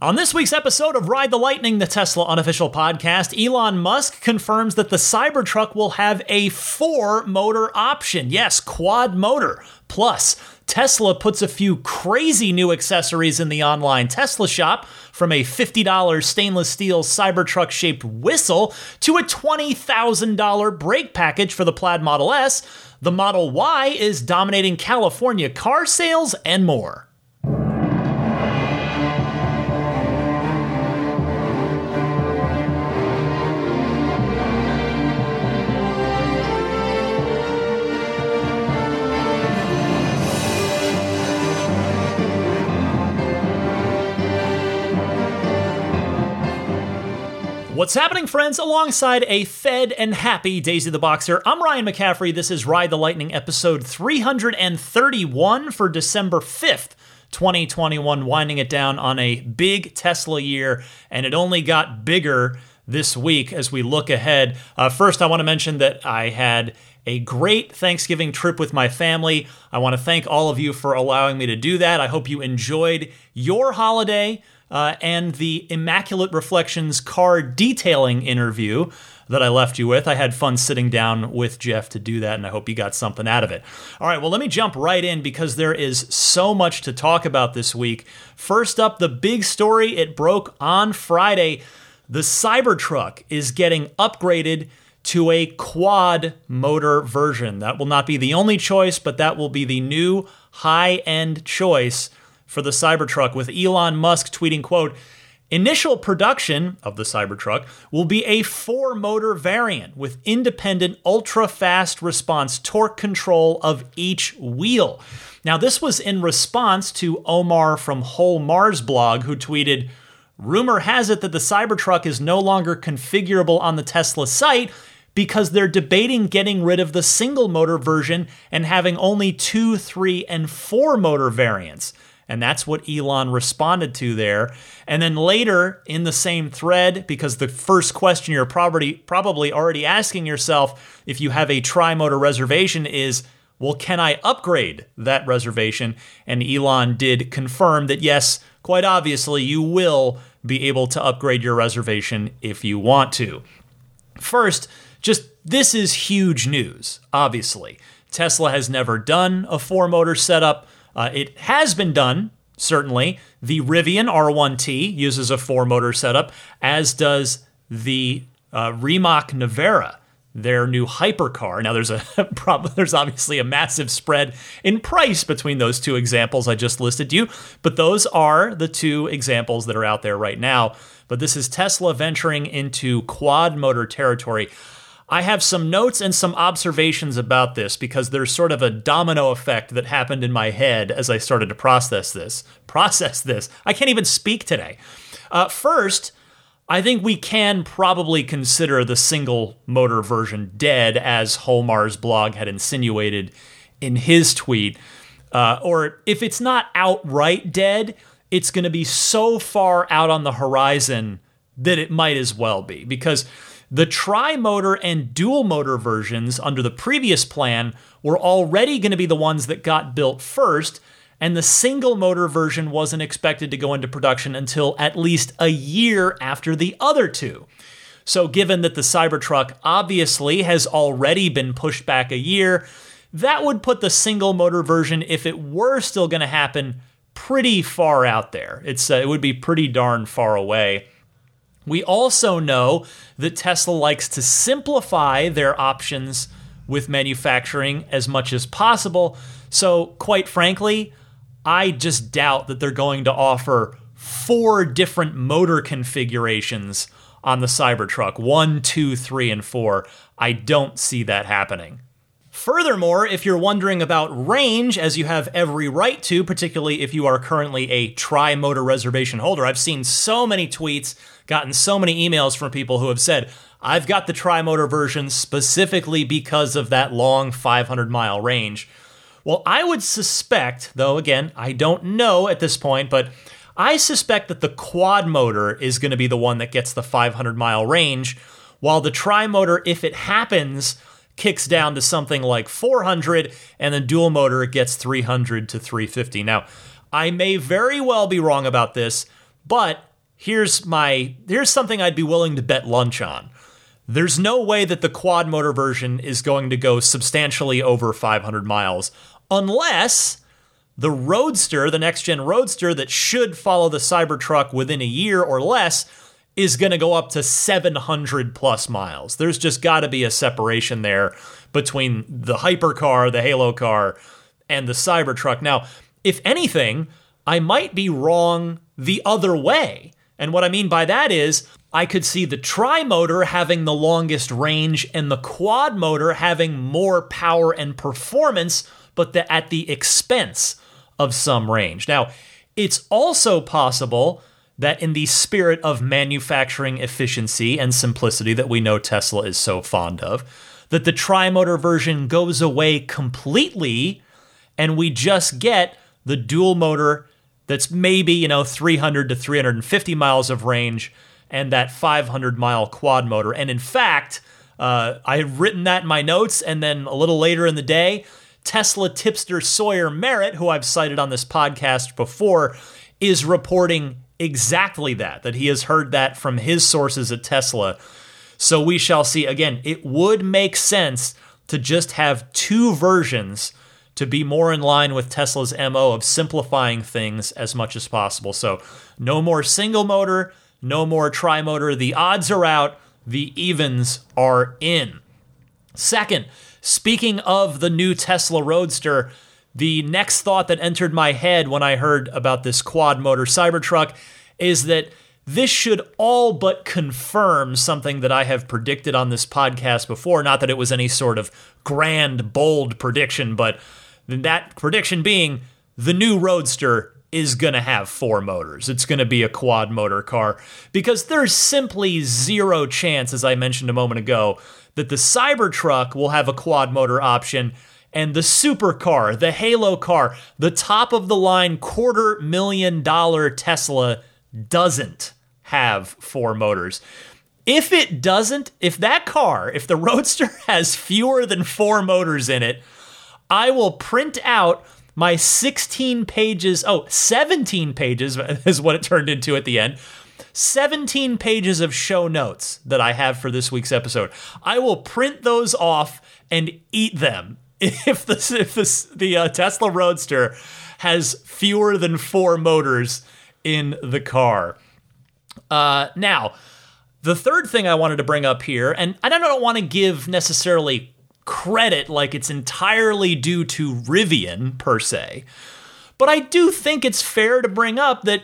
On this week's episode of Ride the Lightning, the Tesla unofficial podcast, Elon Musk confirms that the Cybertruck will have a four motor option. Yes, quad motor. Plus, Tesla puts a few crazy new accessories in the online Tesla shop, from a $50 stainless steel Cybertruck shaped whistle to a $20,000 brake package for the Plaid Model S. The Model Y is dominating California car sales and more. What's happening, friends? Alongside a fed and happy Daisy the Boxer, I'm Ryan McCaffrey. This is Ride the Lightning episode 331 for December 5th. 2021, winding it down on a big Tesla year, and it only got bigger this week as we look ahead. Uh, first, I want to mention that I had a great Thanksgiving trip with my family. I want to thank all of you for allowing me to do that. I hope you enjoyed your holiday uh, and the Immaculate Reflections car detailing interview that I left you with. I had fun sitting down with Jeff to do that, and I hope you got something out of it. All right, well, let me jump right in because there is so much to talk about this week. First up, the big story it broke on Friday. The Cybertruck is getting upgraded to a quad motor version. That will not be the only choice, but that will be the new high end choice for the Cybertruck with Elon Musk tweeting, quote, Initial production of the Cybertruck will be a four motor variant with independent ultra fast response torque control of each wheel. Now, this was in response to Omar from Whole Mars blog, who tweeted, Rumor has it that the Cybertruck is no longer configurable on the Tesla site because they're debating getting rid of the single motor version and having only two, three, and four motor variants. And that's what Elon responded to there. And then later in the same thread, because the first question you're probably probably already asking yourself if you have a tri-motor reservation is, well, can I upgrade that reservation? And Elon did confirm that yes, quite obviously, you will be able to upgrade your reservation if you want to. First, just this is huge news, obviously. Tesla has never done a four motor setup. Uh, it has been done, certainly. The Rivian R1T uses a four motor setup, as does the uh, Rimac Nevera, their new hypercar. Now, there's a there's obviously a massive spread in price between those two examples I just listed to you, but those are the two examples that are out there right now. But this is Tesla venturing into quad motor territory. I have some notes and some observations about this because there's sort of a domino effect that happened in my head as I started to process this. Process this. I can't even speak today. Uh, first, I think we can probably consider the single motor version dead, as Whole Mars blog had insinuated in his tweet. Uh, or if it's not outright dead, it's going to be so far out on the horizon that it might as well be. Because the tri motor and dual motor versions under the previous plan were already going to be the ones that got built first, and the single motor version wasn't expected to go into production until at least a year after the other two. So, given that the Cybertruck obviously has already been pushed back a year, that would put the single motor version, if it were still going to happen, pretty far out there. It's uh, it would be pretty darn far away. We also know that Tesla likes to simplify their options with manufacturing as much as possible. So, quite frankly, I just doubt that they're going to offer four different motor configurations on the Cybertruck one, two, three, and four. I don't see that happening. Furthermore, if you're wondering about range, as you have every right to, particularly if you are currently a tri motor reservation holder, I've seen so many tweets gotten so many emails from people who have said, I've got the tri motor version specifically because of that long 500 mile range. Well, I would suspect, though, again, I don't know at this point, but I suspect that the quad motor is going to be the one that gets the 500 mile range, while the tri motor, if it happens, kicks down to something like 400, and the dual motor gets 300 to 350. Now, I may very well be wrong about this, but here's my here's something I'd be willing to bet lunch on. There's no way that the quad motor version is going to go substantially over 500 miles unless the Roadster, the next gen Roadster that should follow the Cybertruck within a year or less, is going to go up to 700 plus miles. There's just got to be a separation there between the hypercar, the Halo car, and the Cybertruck. Now, if anything, I might be wrong the other way. And what I mean by that is, I could see the tri motor having the longest range and the quad motor having more power and performance, but the, at the expense of some range. Now, it's also possible that in the spirit of manufacturing efficiency and simplicity that we know Tesla is so fond of, that the tri-motor version goes away completely and we just get the dual motor that's maybe, you know, 300 to 350 miles of range and that 500 mile quad motor. And in fact, uh, I had written that in my notes, and then a little later in the day, Tesla tipster Sawyer Merritt, who I've cited on this podcast before, is reporting exactly that, that he has heard that from his sources at Tesla. So we shall see. Again, it would make sense to just have two versions to be more in line with Tesla's MO of simplifying things as much as possible. So no more single motor, no more tri motor. The odds are out, the evens are in. Second, Speaking of the new Tesla Roadster, the next thought that entered my head when I heard about this quad motor Cybertruck is that this should all but confirm something that I have predicted on this podcast before. Not that it was any sort of grand, bold prediction, but that prediction being the new Roadster is going to have four motors. It's going to be a quad motor car because there's simply zero chance, as I mentioned a moment ago, that the Cybertruck will have a quad motor option and the supercar, the Halo car, the top of the line quarter million dollar Tesla doesn't have four motors. If it doesn't, if that car, if the Roadster has fewer than four motors in it, I will print out my 16 pages, oh, 17 pages is what it turned into at the end 17 pages of show notes that I have for this week's episode. I will print those off and eat them if the if the, uh, Tesla Roadster has fewer than four motors in the car. Uh, now, the third thing I wanted to bring up here, and I don't want to give necessarily credit like it's entirely due to Rivian per se, but I do think it's fair to bring up that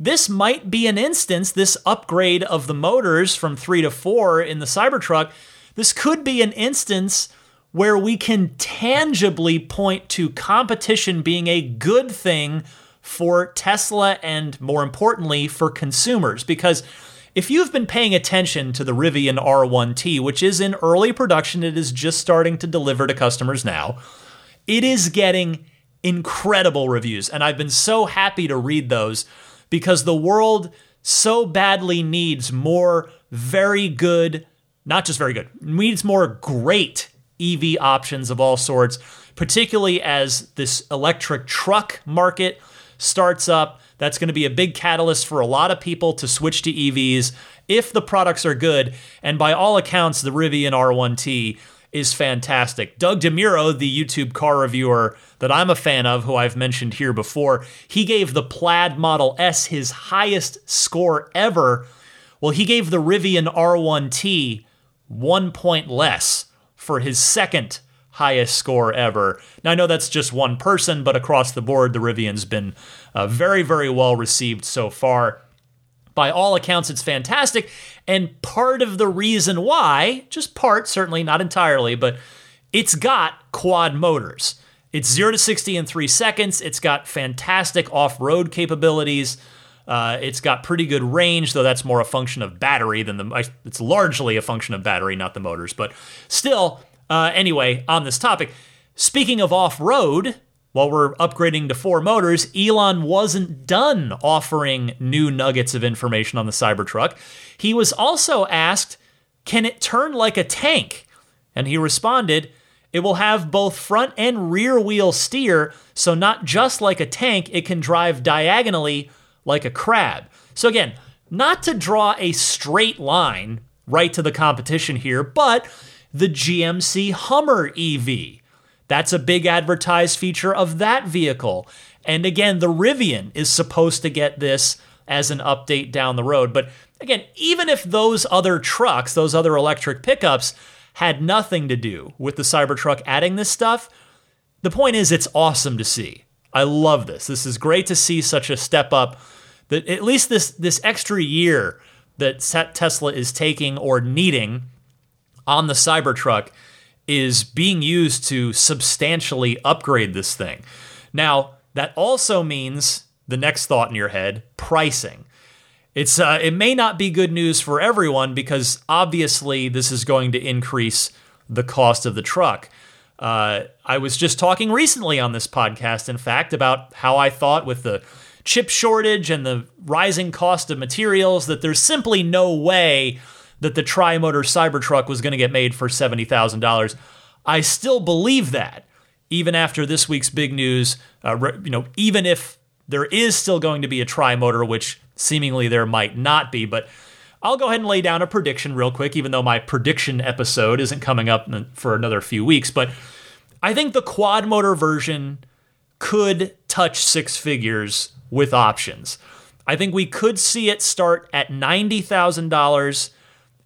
this might be an instance, this upgrade of the motors from three to four in the Cybertruck, this could be an instance where we can tangibly point to competition being a good thing for Tesla and more importantly for consumers. Because if you've been paying attention to the Rivian R1T, which is in early production, it is just starting to deliver to customers now, it is getting incredible reviews. And I've been so happy to read those because the world so badly needs more very good, not just very good, needs more great EV options of all sorts, particularly as this electric truck market starts up. That's going to be a big catalyst for a lot of people to switch to EVs if the products are good. And by all accounts, the Rivian R1T is fantastic. Doug DeMuro, the YouTube car reviewer that I'm a fan of, who I've mentioned here before, he gave the Plaid Model S his highest score ever. Well, he gave the Rivian R1T one point less for his second highest score ever. Now, I know that's just one person, but across the board, the Rivian's been uh, very, very well received so far. By all accounts, it's fantastic. And part of the reason why, just part, certainly not entirely, but it's got quad motors. It's 0 to 60 in three seconds. It's got fantastic off road capabilities. Uh, it's got pretty good range, though that's more a function of battery than the. It's largely a function of battery, not the motors. But still, uh, anyway, on this topic, speaking of off road, while we're upgrading to four motors, Elon wasn't done offering new nuggets of information on the Cybertruck. He was also asked, Can it turn like a tank? And he responded, It will have both front and rear wheel steer, so not just like a tank, it can drive diagonally like a crab. So, again, not to draw a straight line right to the competition here, but the GMC Hummer EV. That's a big advertised feature of that vehicle. And again, the Rivian is supposed to get this as an update down the road. But again, even if those other trucks, those other electric pickups, had nothing to do with the Cybertruck adding this stuff, the point is it's awesome to see. I love this. This is great to see such a step up that at least this this extra year that Tesla is taking or needing on the Cybertruck is being used to substantially upgrade this thing. Now, that also means the next thought in your head, pricing. It's uh, it may not be good news for everyone because obviously this is going to increase the cost of the truck. Uh, I was just talking recently on this podcast, in fact, about how I thought with the chip shortage and the rising cost of materials that there's simply no way that the tri-motor Cybertruck was going to get made for $70,000. I still believe that even after this week's big news, uh, you know, even if there is still going to be a tri-motor which seemingly there might not be, but I'll go ahead and lay down a prediction real quick, even though my prediction episode isn't coming up for another few weeks. But I think the quad motor version could touch six figures with options. I think we could see it start at $90,000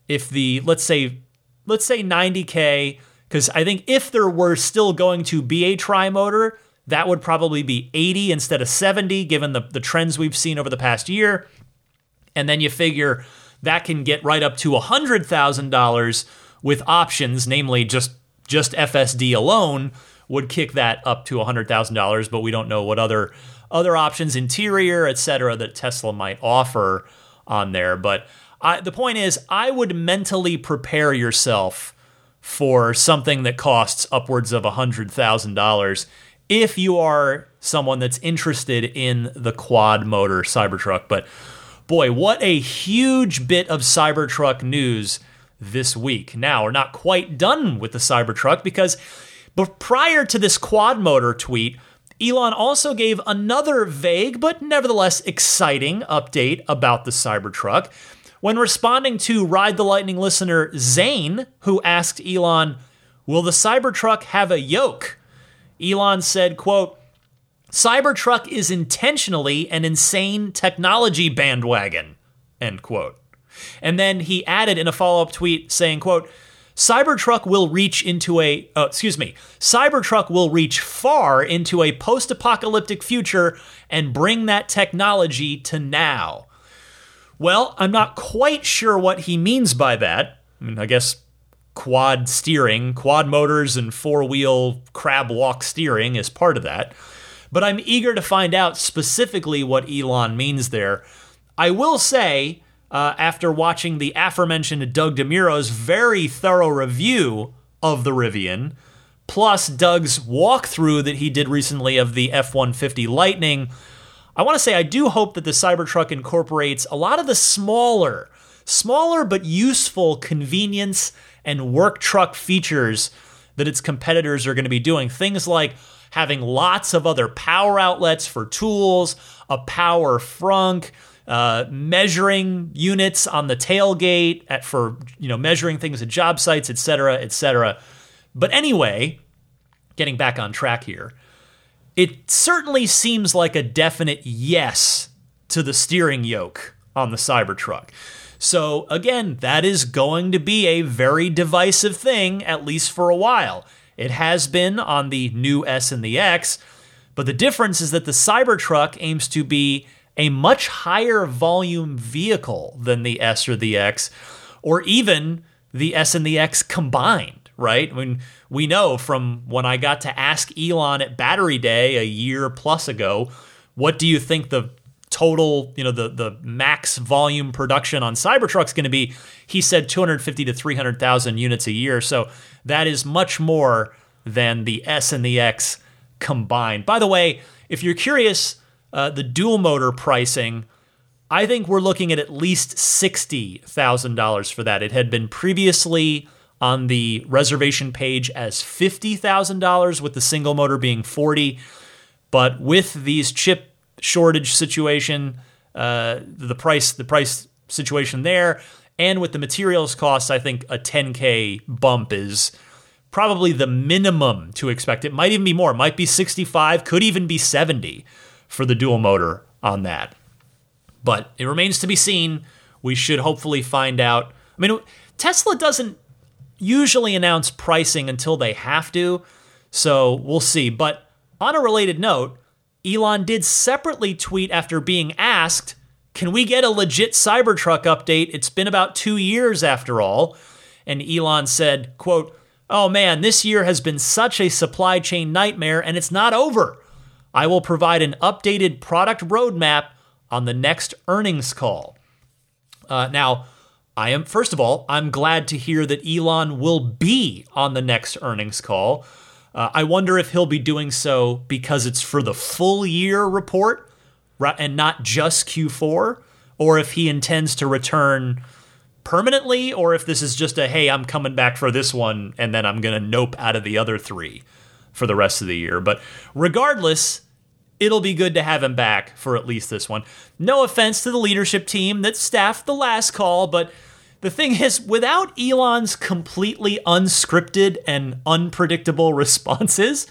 if the let's say let's say 90k because I think if there were still going to be a tri motor, that would probably be 80 instead of 70 given the, the trends we've seen over the past year. And then you figure that can get right up to $100,000 with options, namely just just FSD alone would kick that up to $100,000, but we don't know what other other options, interior, etc., that Tesla might offer on there. But I, the point is, I would mentally prepare yourself for something that costs upwards of $100,000 if you are someone that's interested in the quad motor Cybertruck. But boy, what a huge bit of Cybertruck news this week. Now, we're not quite done with the Cybertruck because but prior to this quad motor tweet, Elon also gave another vague but nevertheless exciting update about the Cybertruck. When responding to Ride the Lightning listener Zane, who asked Elon, "Will the Cybertruck have a yoke?" Elon said, quote, Cybertruck is intentionally an insane technology bandwagon, end quote. And then he added in a follow-up tweet saying, quote, Cybertruck will reach into a, oh, excuse me, Cybertruck will reach far into a post apocalyptic future and bring that technology to now. Well, I'm not quite sure what he means by that. I mean, I guess quad steering, quad motors, and four wheel crab walk steering is part of that. But I'm eager to find out specifically what Elon means there. I will say, uh, after watching the aforementioned Doug DeMuro's very thorough review of the Rivian, plus Doug's walkthrough that he did recently of the F 150 Lightning, I want to say I do hope that the Cybertruck incorporates a lot of the smaller, smaller but useful convenience and work truck features that its competitors are going to be doing. Things like having lots of other power outlets for tools, a power frunk, uh, measuring units on the tailgate at, for you know measuring things at job sites, et cetera, et cetera. But anyway, getting back on track here, it certainly seems like a definite yes to the steering yoke on the Cybertruck. So, again, that is going to be a very divisive thing, at least for a while. It has been on the new S and the X, but the difference is that the Cybertruck aims to be a much higher volume vehicle than the S or the X, or even the S and the X combined, right? I mean, we know from when I got to ask Elon at Battery Day a year plus ago, what do you think the total, you know, the the max volume production on Cybertruck's going to be, he said 250 to 300,000 units a year. So that is much more than the S and the X combined. By the way, if you're curious, uh, the dual motor pricing, I think we're looking at at least $60,000 for that. It had been previously on the reservation page as $50,000 with the single motor being 40, but with these chip shortage situation, uh, the price the price situation there. And with the materials costs, I think a 10K bump is probably the minimum to expect. It might even be more. It might be 65, could even be 70 for the dual motor on that. But it remains to be seen. We should hopefully find out. I mean, Tesla doesn't usually announce pricing until they have to, so we'll see. But on a related note, Elon did separately tweet after being asked, Can we get a legit Cybertruck update? It's been about two years after all. And Elon said, quote, Oh man, this year has been such a supply chain nightmare and it's not over. I will provide an updated product roadmap on the next earnings call. Uh, now, I am, first of all, I'm glad to hear that Elon will be on the next earnings call. Uh, I wonder if he'll be doing so because it's for the full year report right, and not just Q4, or if he intends to return permanently, or if this is just a hey, I'm coming back for this one and then I'm going to nope out of the other three for the rest of the year. But regardless, it'll be good to have him back for at least this one. No offense to the leadership team that staffed the last call, but the thing is, without Elon's completely unscripted and unpredictable responses,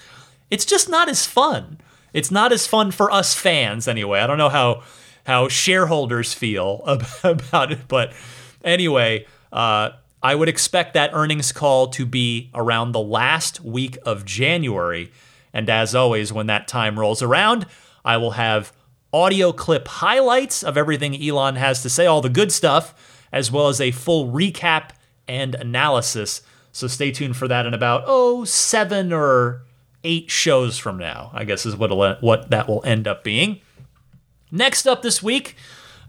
it's just not as fun. It's not as fun for us fans, anyway. I don't know how how shareholders feel about it, but anyway, uh, I would expect that earnings call to be around the last week of January. And as always, when that time rolls around, I will have audio clip highlights of everything Elon has to say, all the good stuff, as well as a full recap and analysis. So stay tuned for that in about, oh, seven or eight shows from now, I guess is what, what that will end up being. Next up this week,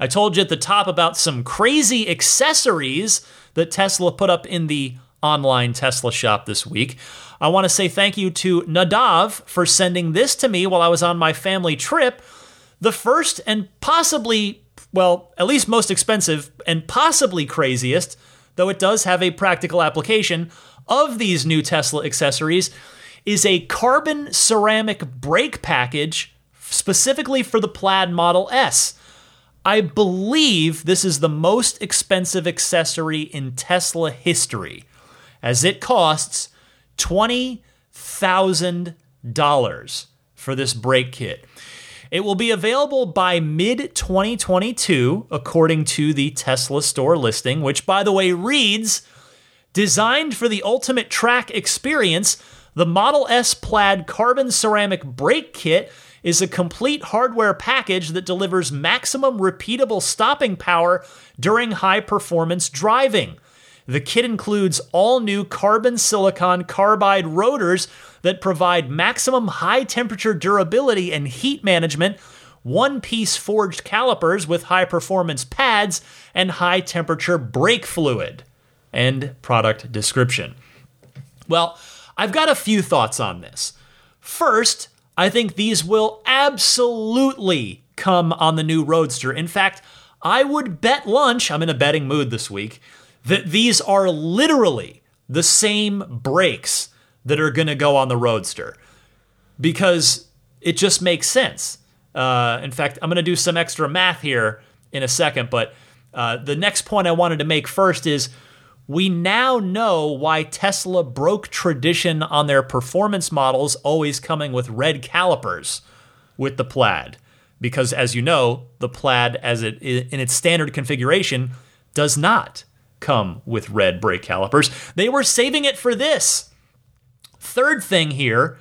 I told you at the top about some crazy accessories that Tesla put up in the online Tesla shop this week. I want to say thank you to Nadav for sending this to me while I was on my family trip. The first and possibly, well, at least most expensive and possibly craziest, though it does have a practical application, of these new Tesla accessories is a carbon ceramic brake package specifically for the Plaid Model S. I believe this is the most expensive accessory in Tesla history, as it costs $20,000 for this brake kit. It will be available by mid 2022, according to the Tesla store listing, which, by the way, reads Designed for the ultimate track experience, the Model S Plaid carbon ceramic brake kit is a complete hardware package that delivers maximum repeatable stopping power during high performance driving. The kit includes all new carbon silicon carbide rotors that provide maximum high temperature durability and heat management, one piece forged calipers with high performance pads, and high temperature brake fluid. End product description. Well, I've got a few thoughts on this. First, I think these will absolutely come on the new Roadster. In fact, I would bet lunch, I'm in a betting mood this week, that these are literally the same brakes that are going to go on the Roadster because it just makes sense. Uh, in fact, I'm going to do some extra math here in a second, but uh, the next point I wanted to make first is we now know why Tesla broke tradition on their performance models, always coming with red calipers with the Plaid. Because as you know, the Plaid, as it in its standard configuration, does not come with red brake calipers. They were saving it for this. Third thing here,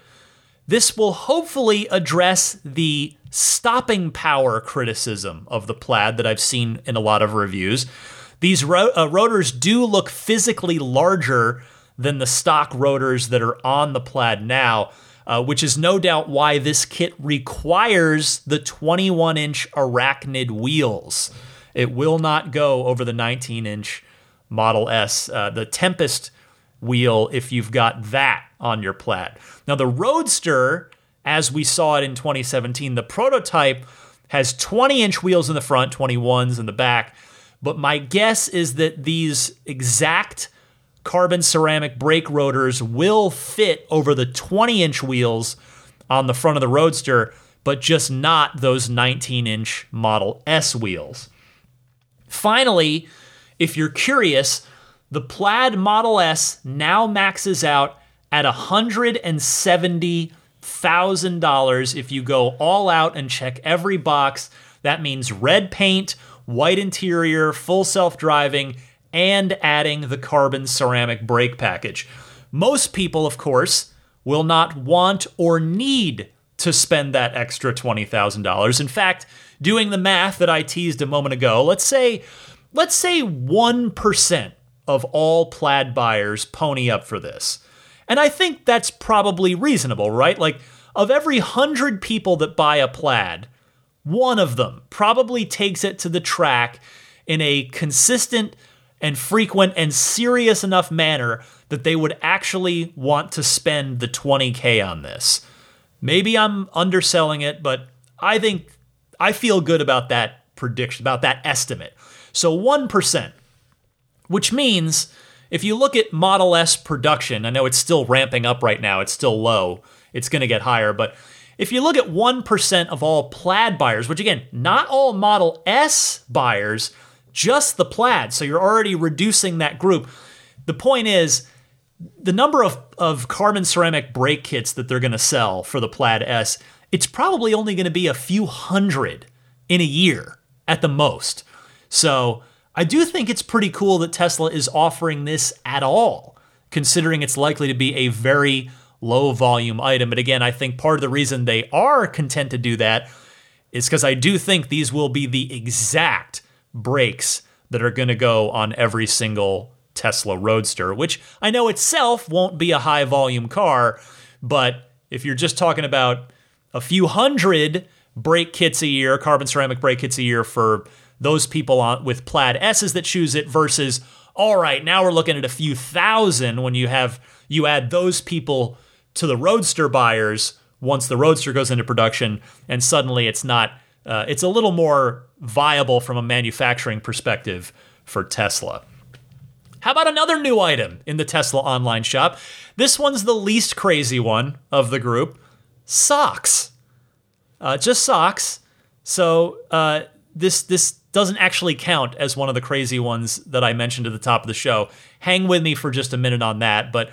this will hopefully address the stopping power criticism of the Plaid that I've seen in a lot of reviews. These ro- uh, rotors do look physically larger than the stock rotors that are on the Plaid now, uh, which is no doubt why this kit requires the 21 inch arachnid wheels. It will not go over the 19 inch Model S, uh, the Tempest wheel, if you've got that on your Plaid. Now, the Roadster, as we saw it in 2017, the prototype has 20 inch wheels in the front, 21s in the back. But my guess is that these exact carbon ceramic brake rotors will fit over the 20 inch wheels on the front of the Roadster, but just not those 19 inch Model S wheels. Finally, if you're curious, the plaid Model S now maxes out at $170,000 if you go all out and check every box. That means red paint, white interior, full self driving, and adding the carbon ceramic brake package. Most people, of course, will not want or need to spend that extra $20,000. In fact, doing the math that I teased a moment ago, let's say let's say 1% of all plaid buyers pony up for this. And I think that's probably reasonable, right? Like of every 100 people that buy a plaid, one of them probably takes it to the track in a consistent and frequent and serious enough manner that they would actually want to spend the 20K on this. Maybe I'm underselling it, but I think I feel good about that prediction, about that estimate. So 1%, which means if you look at Model S production, I know it's still ramping up right now, it's still low, it's going to get higher, but if you look at 1% of all plaid buyers, which again, not all Model S buyers, just the plaid, so you're already reducing that group. The point is, the number of, of carbon ceramic brake kits that they're going to sell for the Plaid S, it's probably only going to be a few hundred in a year at the most. So I do think it's pretty cool that Tesla is offering this at all, considering it's likely to be a very low volume item. But again, I think part of the reason they are content to do that is because I do think these will be the exact brakes that are going to go on every single Tesla Roadster, which I know itself won't be a high volume car, but if you're just talking about a few hundred brake kits a year, carbon ceramic brake kits a year for those people on, with plaid S's that choose it versus all right, now we're looking at a few thousand when you have you add those people to the Roadster buyers once the Roadster goes into production, and suddenly it's not. Uh, it's a little more viable from a manufacturing perspective for Tesla. How about another new item in the Tesla online shop? This one's the least crazy one of the group socks. Uh, just socks. So uh, this this doesn't actually count as one of the crazy ones that I mentioned at the top of the show. Hang with me for just a minute on that, but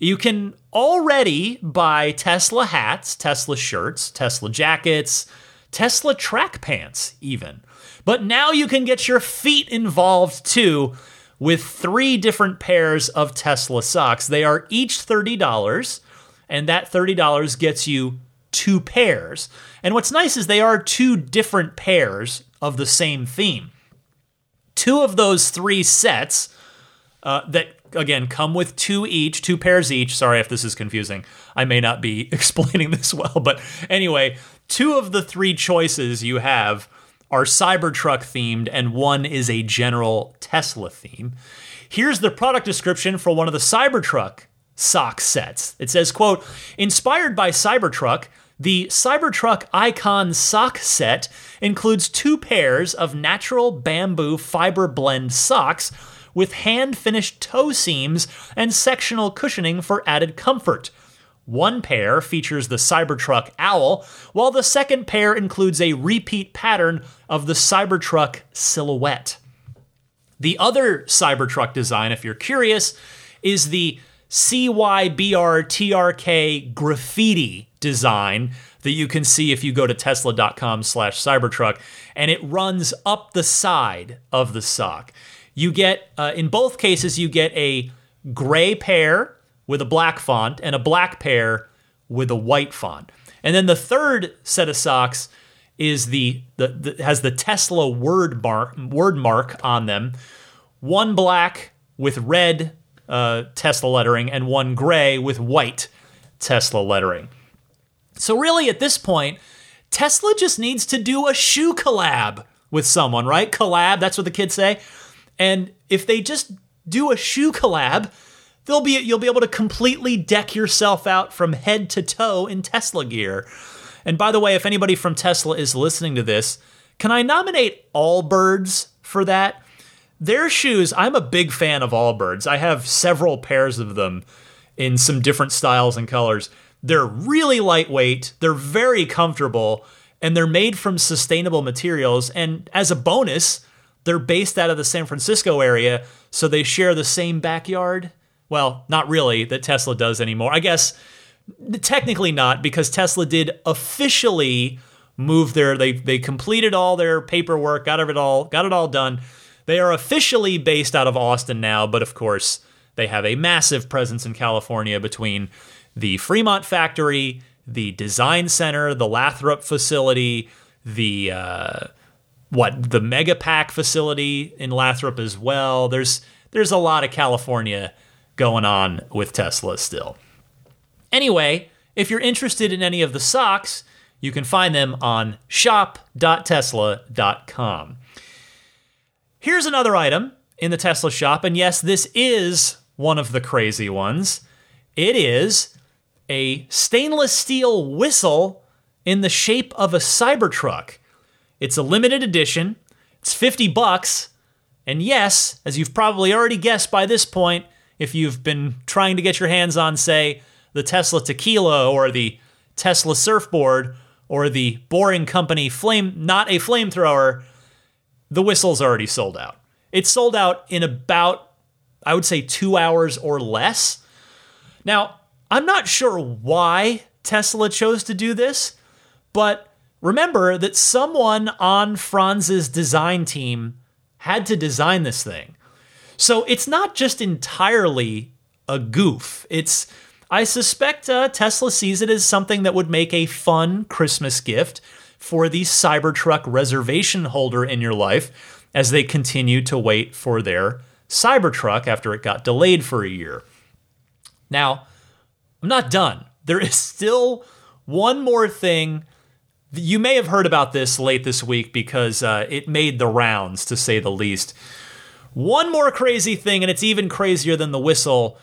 you can already buy Tesla hats, Tesla shirts, Tesla jackets, Tesla track pants, even. But now you can get your feet involved too with three different pairs of Tesla socks. They are each $30, and that $30 gets you two pairs. And what's nice is they are two different pairs of the same theme. Two of those three sets uh, that again come with two each, two pairs each. Sorry if this is confusing. I may not be explaining this well, but anyway, two of the three choices you have are Cybertruck themed, and one is a general Tesla theme. Here's the product description for one of the Cybertruck sock sets. It says, quote, inspired by Cybertruck, the Cybertruck Icon sock set includes two pairs of natural bamboo fiber blend socks with hand finished toe seams and sectional cushioning for added comfort. One pair features the Cybertruck owl, while the second pair includes a repeat pattern of the Cybertruck silhouette. The other Cybertruck design, if you're curious, is the CYBRTRK graffiti design that you can see if you go to tesla.com slash cybertruck and it runs up the side of the sock you get uh, in both cases you get a gray pair with a black font and a black pair with a white font. And then the third set of socks is the, the, the has the Tesla word mark word mark on them. One black with red uh, Tesla lettering and one gray with white Tesla lettering. So really, at this point, Tesla just needs to do a shoe collab with someone, right? Collab, that's what the kids say. And if they just do a shoe collab, they'll be you'll be able to completely deck yourself out from head to toe in Tesla gear. And by the way, if anybody from Tesla is listening to this, can I nominate Allbirds for that? Their shoes, I'm a big fan of Allbirds. I have several pairs of them in some different styles and colors. They're really lightweight, they're very comfortable, and they're made from sustainable materials. And as a bonus, they're based out of the San Francisco area, so they share the same backyard. Well, not really that Tesla does anymore. I guess technically not because Tesla did officially move there. They they completed all their paperwork, got it all got it all done. They are officially based out of Austin now, but of course, they have a massive presence in California between the Fremont factory, the design center, the Lathrop facility, the uh, what the Megapack facility in Lathrop as well. There's there's a lot of California going on with Tesla still. Anyway, if you're interested in any of the socks, you can find them on shop.tesla.com. Here's another item in the Tesla shop, and yes, this is one of the crazy ones. It is a stainless steel whistle in the shape of a Cybertruck. It's a limited edition. It's 50 bucks. And yes, as you've probably already guessed by this point, if you've been trying to get your hands on, say, the Tesla Tequila or the Tesla surfboard or the Boring Company flame, not a flamethrower, the whistle's already sold out. It's sold out in about, I would say, two hours or less. Now, I'm not sure why Tesla chose to do this, but remember that someone on Franz's design team had to design this thing. So it's not just entirely a goof. It's I suspect uh, Tesla sees it as something that would make a fun Christmas gift for the Cybertruck reservation holder in your life as they continue to wait for their Cybertruck after it got delayed for a year. Now, I'm not done. There is still one more thing. You may have heard about this late this week because uh, it made the rounds, to say the least. One more crazy thing, and it's even crazier than the whistle.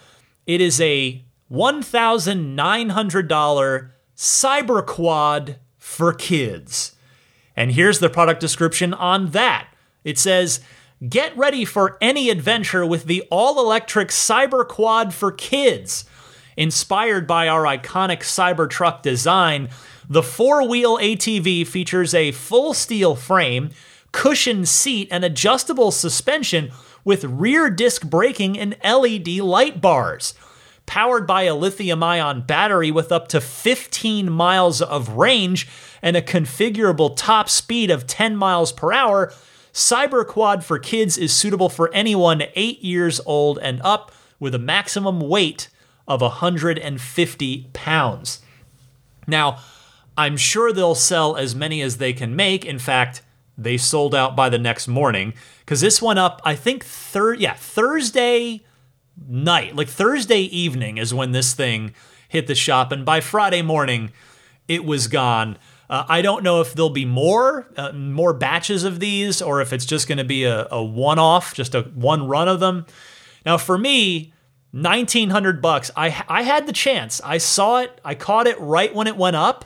It is a $1,900 Cyber Quad for kids. And here's the product description on that it says, Get ready for any adventure with the all electric Cyber Quad for kids. Inspired by our iconic Cybertruck design, the four wheel ATV features a full steel frame, cushioned seat, and adjustable suspension with rear disc braking and LED light bars. Powered by a lithium ion battery with up to 15 miles of range and a configurable top speed of 10 miles per hour, CyberQuad for Kids is suitable for anyone 8 years old and up with a maximum weight of 150 pounds. Now, I'm sure they'll sell as many as they can make. In fact, they sold out by the next morning because this went up, I think, thir- yeah, Thursday night, like Thursday evening, is when this thing hit the shop, and by Friday morning, it was gone. Uh, I don't know if there'll be more, uh, more batches of these, or if it's just going to be a, a one-off, just a one run of them. Now, for me, nineteen hundred bucks. I I had the chance. I saw it. I caught it right when it went up,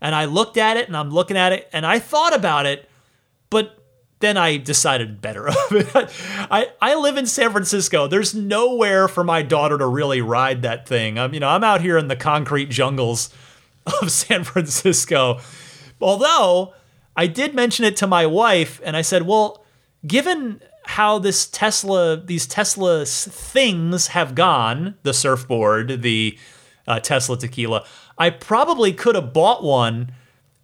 and I looked at it, and I'm looking at it, and I thought about it, but then I decided better of it. I, I live in San Francisco. There's nowhere for my daughter to really ride that thing. I'm, you know, I'm out here in the concrete jungles of San Francisco. Although I did mention it to my wife and I said, well, given how this Tesla, these Tesla things have gone, the surfboard, the uh, Tesla tequila, I probably could have bought one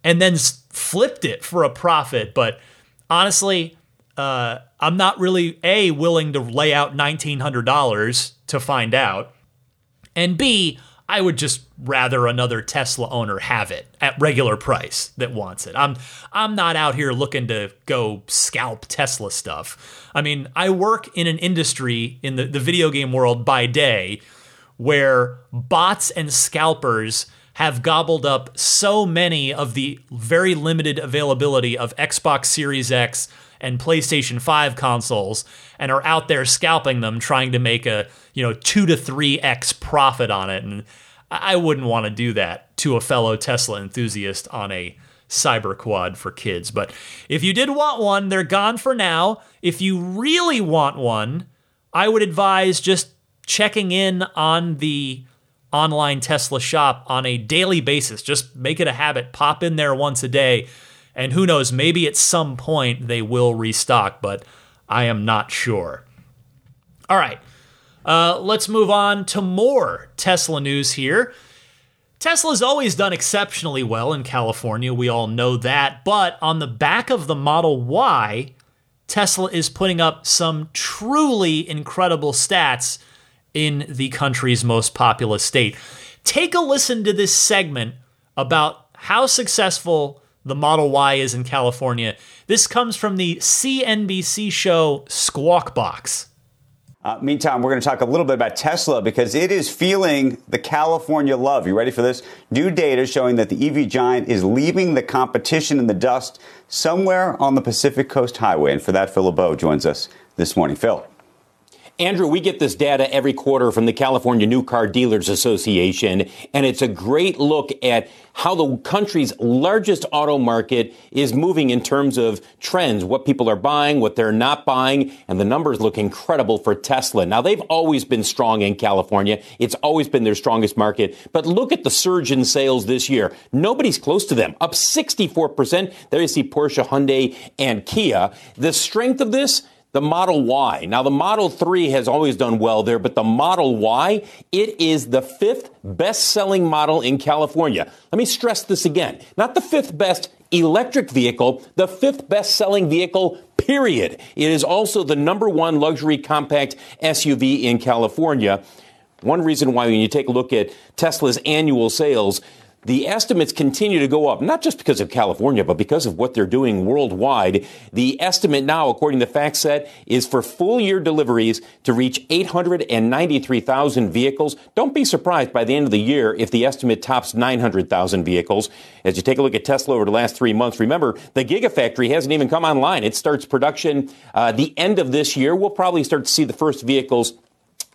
and then flipped it for a profit, but honestly, uh, I'm not really a willing to lay out nineteen hundred dollars to find out, and b I would just rather another Tesla owner have it at regular price that wants it. I'm I'm not out here looking to go scalp Tesla stuff. I mean, I work in an industry in the, the video game world by day where bots and scalpers have gobbled up so many of the very limited availability of Xbox Series X and PlayStation 5 consoles and are out there scalping them trying to make a, you know, 2 to 3x profit on it and I wouldn't want to do that to a fellow Tesla enthusiast on a cyber quad for kids. But if you did want one, they're gone for now. If you really want one, I would advise just checking in on the online Tesla shop on a daily basis. Just make it a habit, pop in there once a day And who knows, maybe at some point they will restock, but I am not sure. All right, uh, let's move on to more Tesla news here. Tesla's always done exceptionally well in California, we all know that, but on the back of the Model Y, Tesla is putting up some truly incredible stats in the country's most populous state. Take a listen to this segment about how successful the Model Y is in California. This comes from the CNBC show Squawk Box. Uh, meantime, we're going to talk a little bit about Tesla because it is feeling the California love. You ready for this? New data showing that the EV giant is leaving the competition in the dust somewhere on the Pacific Coast Highway. And for that, Phil LeBeau joins us this morning. Phil. Andrew, we get this data every quarter from the California New Car Dealers Association, and it's a great look at how the country's largest auto market is moving in terms of trends, what people are buying, what they're not buying, and the numbers look incredible for Tesla. Now, they've always been strong in California. It's always been their strongest market, but look at the surge in sales this year. Nobody's close to them, up 64%. There you see Porsche, Hyundai, and Kia. The strength of this, the Model Y. Now, the Model 3 has always done well there, but the Model Y, it is the fifth best selling model in California. Let me stress this again. Not the fifth best electric vehicle, the fifth best selling vehicle, period. It is also the number one luxury compact SUV in California. One reason why, when you take a look at Tesla's annual sales, the estimates continue to go up, not just because of California, but because of what they're doing worldwide. The estimate now, according to FactSet, is for full year deliveries to reach 893,000 vehicles. Don't be surprised by the end of the year if the estimate tops 900,000 vehicles. As you take a look at Tesla over the last three months, remember, the Gigafactory hasn't even come online. It starts production uh, the end of this year. We'll probably start to see the first vehicles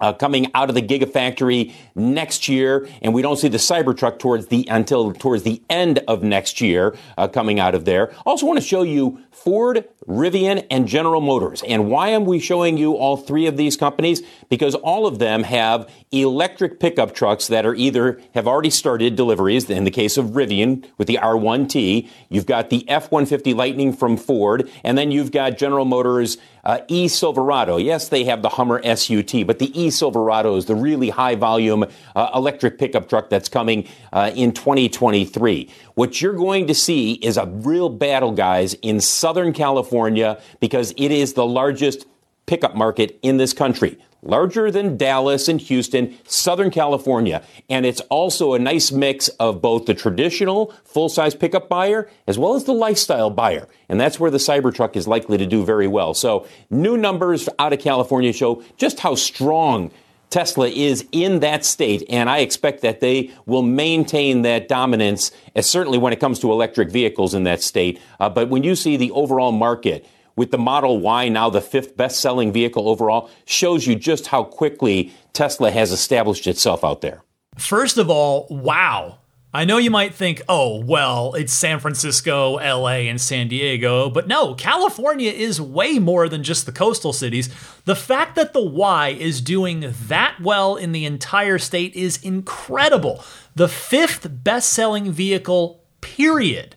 uh, coming out of the Gigafactory next year, and we don't see the Cybertruck towards the until towards the end of next year uh, coming out of there. Also, want to show you Ford, Rivian, and General Motors. And why am we showing you all three of these companies? Because all of them have electric pickup trucks that are either have already started deliveries. In the case of Rivian with the R1T, you've got the F150 Lightning from Ford, and then you've got General Motors uh, e Silverado. Yes, they have the Hummer SUT, but the e Silverado is the really high volume uh, electric pickup truck that's coming uh, in 2023. What you're going to see is a real battle, guys, in Southern California because it is the largest pickup market in this country larger than Dallas and Houston, Southern California. And it's also a nice mix of both the traditional full size pickup buyer as well as the lifestyle buyer. And that's where the Cybertruck is likely to do very well. So, new numbers out of California show just how strong Tesla is in that state, and I expect that they will maintain that dominance, certainly when it comes to electric vehicles in that state. Uh, but when you see the overall market, with the Model Y now the fifth best selling vehicle overall shows you just how quickly Tesla has established itself out there. First of all, wow. I know you might think, oh, well, it's San Francisco, LA, and San Diego, but no, California is way more than just the coastal cities. The fact that the Y is doing that well in the entire state is incredible. The fifth best selling vehicle, period.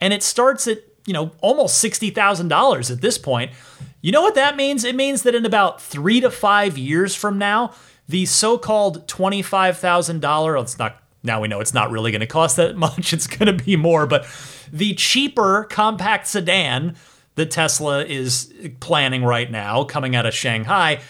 And it starts at you know, almost $60,000 at this point. You know what that means? It means that in about three to five years from now, the so called $25,000, it's not, now we know it's not really going to cost that much, it's going to be more, but the cheaper compact sedan that Tesla is planning right now coming out of Shanghai,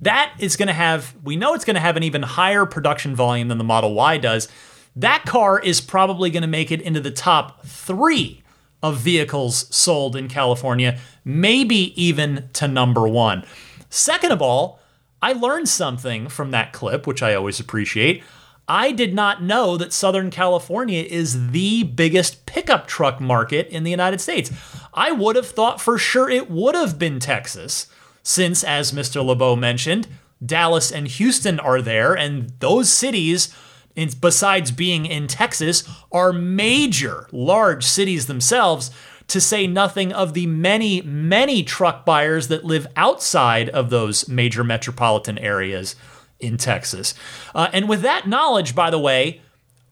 that is going to have, we know it's going to have an even higher production volume than the Model Y does. That car is probably going to make it into the top three of vehicles sold in California, maybe even to number one. Second of all, I learned something from that clip, which I always appreciate. I did not know that Southern California is the biggest pickup truck market in the United States. I would have thought for sure it would have been Texas, since, as Mr. LeBeau mentioned, Dallas and Houston are there, and those cities besides being in Texas, are major, large cities themselves, to say nothing of the many, many truck buyers that live outside of those major metropolitan areas in Texas. Uh, and with that knowledge, by the way,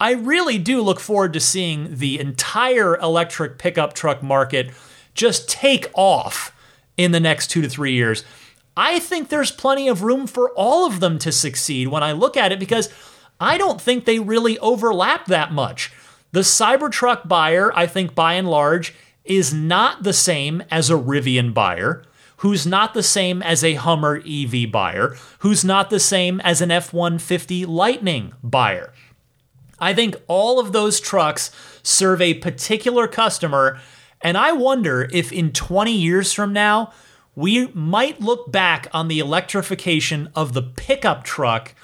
I really do look forward to seeing the entire electric pickup truck market just take off in the next two to three years. I think there's plenty of room for all of them to succeed when I look at it because I don't think they really overlap that much. The Cybertruck buyer, I think by and large, is not the same as a Rivian buyer, who's not the same as a Hummer EV buyer, who's not the same as an F 150 Lightning buyer. I think all of those trucks serve a particular customer, and I wonder if in 20 years from now, we might look back on the electrification of the pickup truck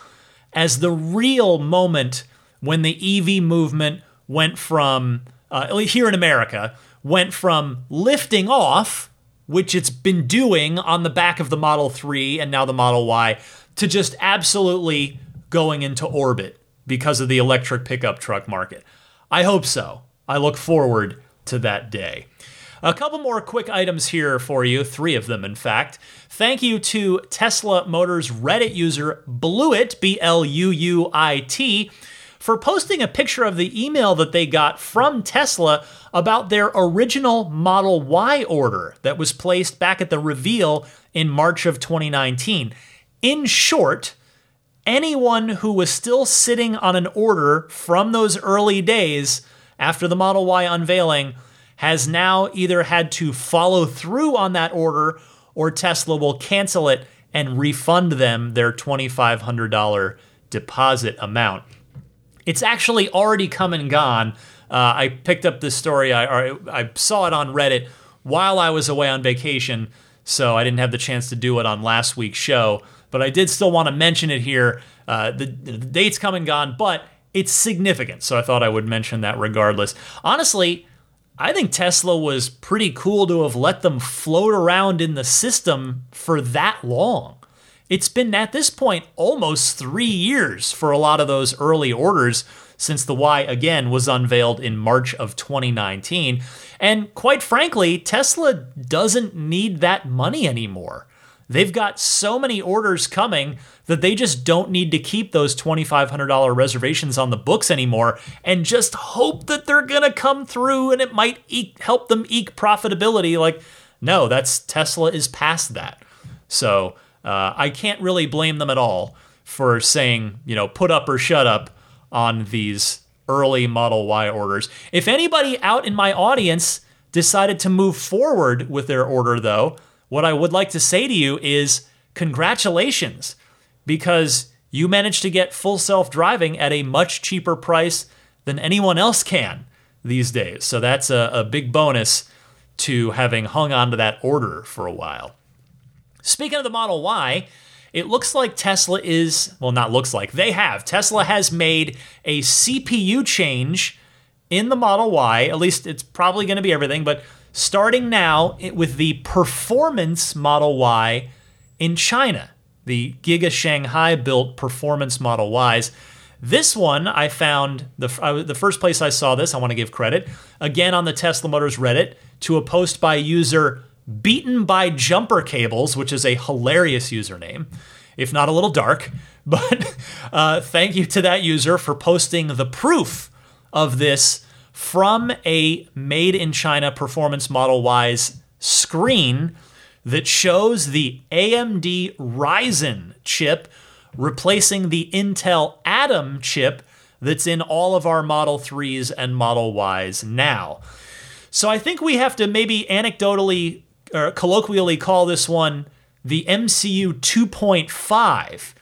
as the real moment when the EV movement went from, uh, here in America, went from lifting off, which it's been doing on the back of the Model 3 and now the Model Y, to just absolutely going into orbit because of the electric pickup truck market. I hope so. I look forward to that day. A couple more quick items here for you, three of them, in fact. Thank you to Tesla Motors Reddit user Bluit, B L U U I T, for posting a picture of the email that they got from Tesla about their original Model Y order that was placed back at the reveal in March of 2019. In short, anyone who was still sitting on an order from those early days after the Model Y unveiling has now either had to follow through on that order or Tesla will cancel it and refund them their $2,500 deposit amount. It's actually already come and gone. Uh, I picked up this story, I, I saw it on Reddit while I was away on vacation, so I didn't have the chance to do it on last week's show. But I did still want to mention it here. Uh, the, the date's come and gone, but it's significant, so I thought I would mention that regardless. Honestly, I think Tesla was pretty cool to have let them float around in the system for that long. It's been at this point almost three years for a lot of those early orders since the Y again was unveiled in March of 2019. And quite frankly, Tesla doesn't need that money anymore. They've got so many orders coming that they just don't need to keep those $2,500 reservations on the books anymore and just hope that they're going to come through and it might eke, help them eke profitability. Like, no, that's Tesla is past that. So uh, I can't really blame them at all for saying, you know, put up or shut up on these early Model Y orders. If anybody out in my audience decided to move forward with their order, though, what I would like to say to you is congratulations, because you managed to get full self driving at a much cheaper price than anyone else can these days. So that's a, a big bonus to having hung on to that order for a while. Speaking of the Model Y, it looks like Tesla is, well, not looks like, they have. Tesla has made a CPU change in the Model Y. At least it's probably going to be everything, but starting now with the performance Model Y in China, the Giga Shanghai built performance Model Ys. This one I found the the first place I saw this. I want to give credit again on the Tesla Motors Reddit to a post by user beaten by jumper cables, which is a hilarious username, if not a little dark. But uh, thank you to that user for posting the proof of this from a made in China performance Model Y's screen that shows the AMD Ryzen chip replacing the Intel Atom chip that's in all of our Model 3s and Model Ys now. So I think we have to maybe anecdotally or colloquially call this one the MCU 2.5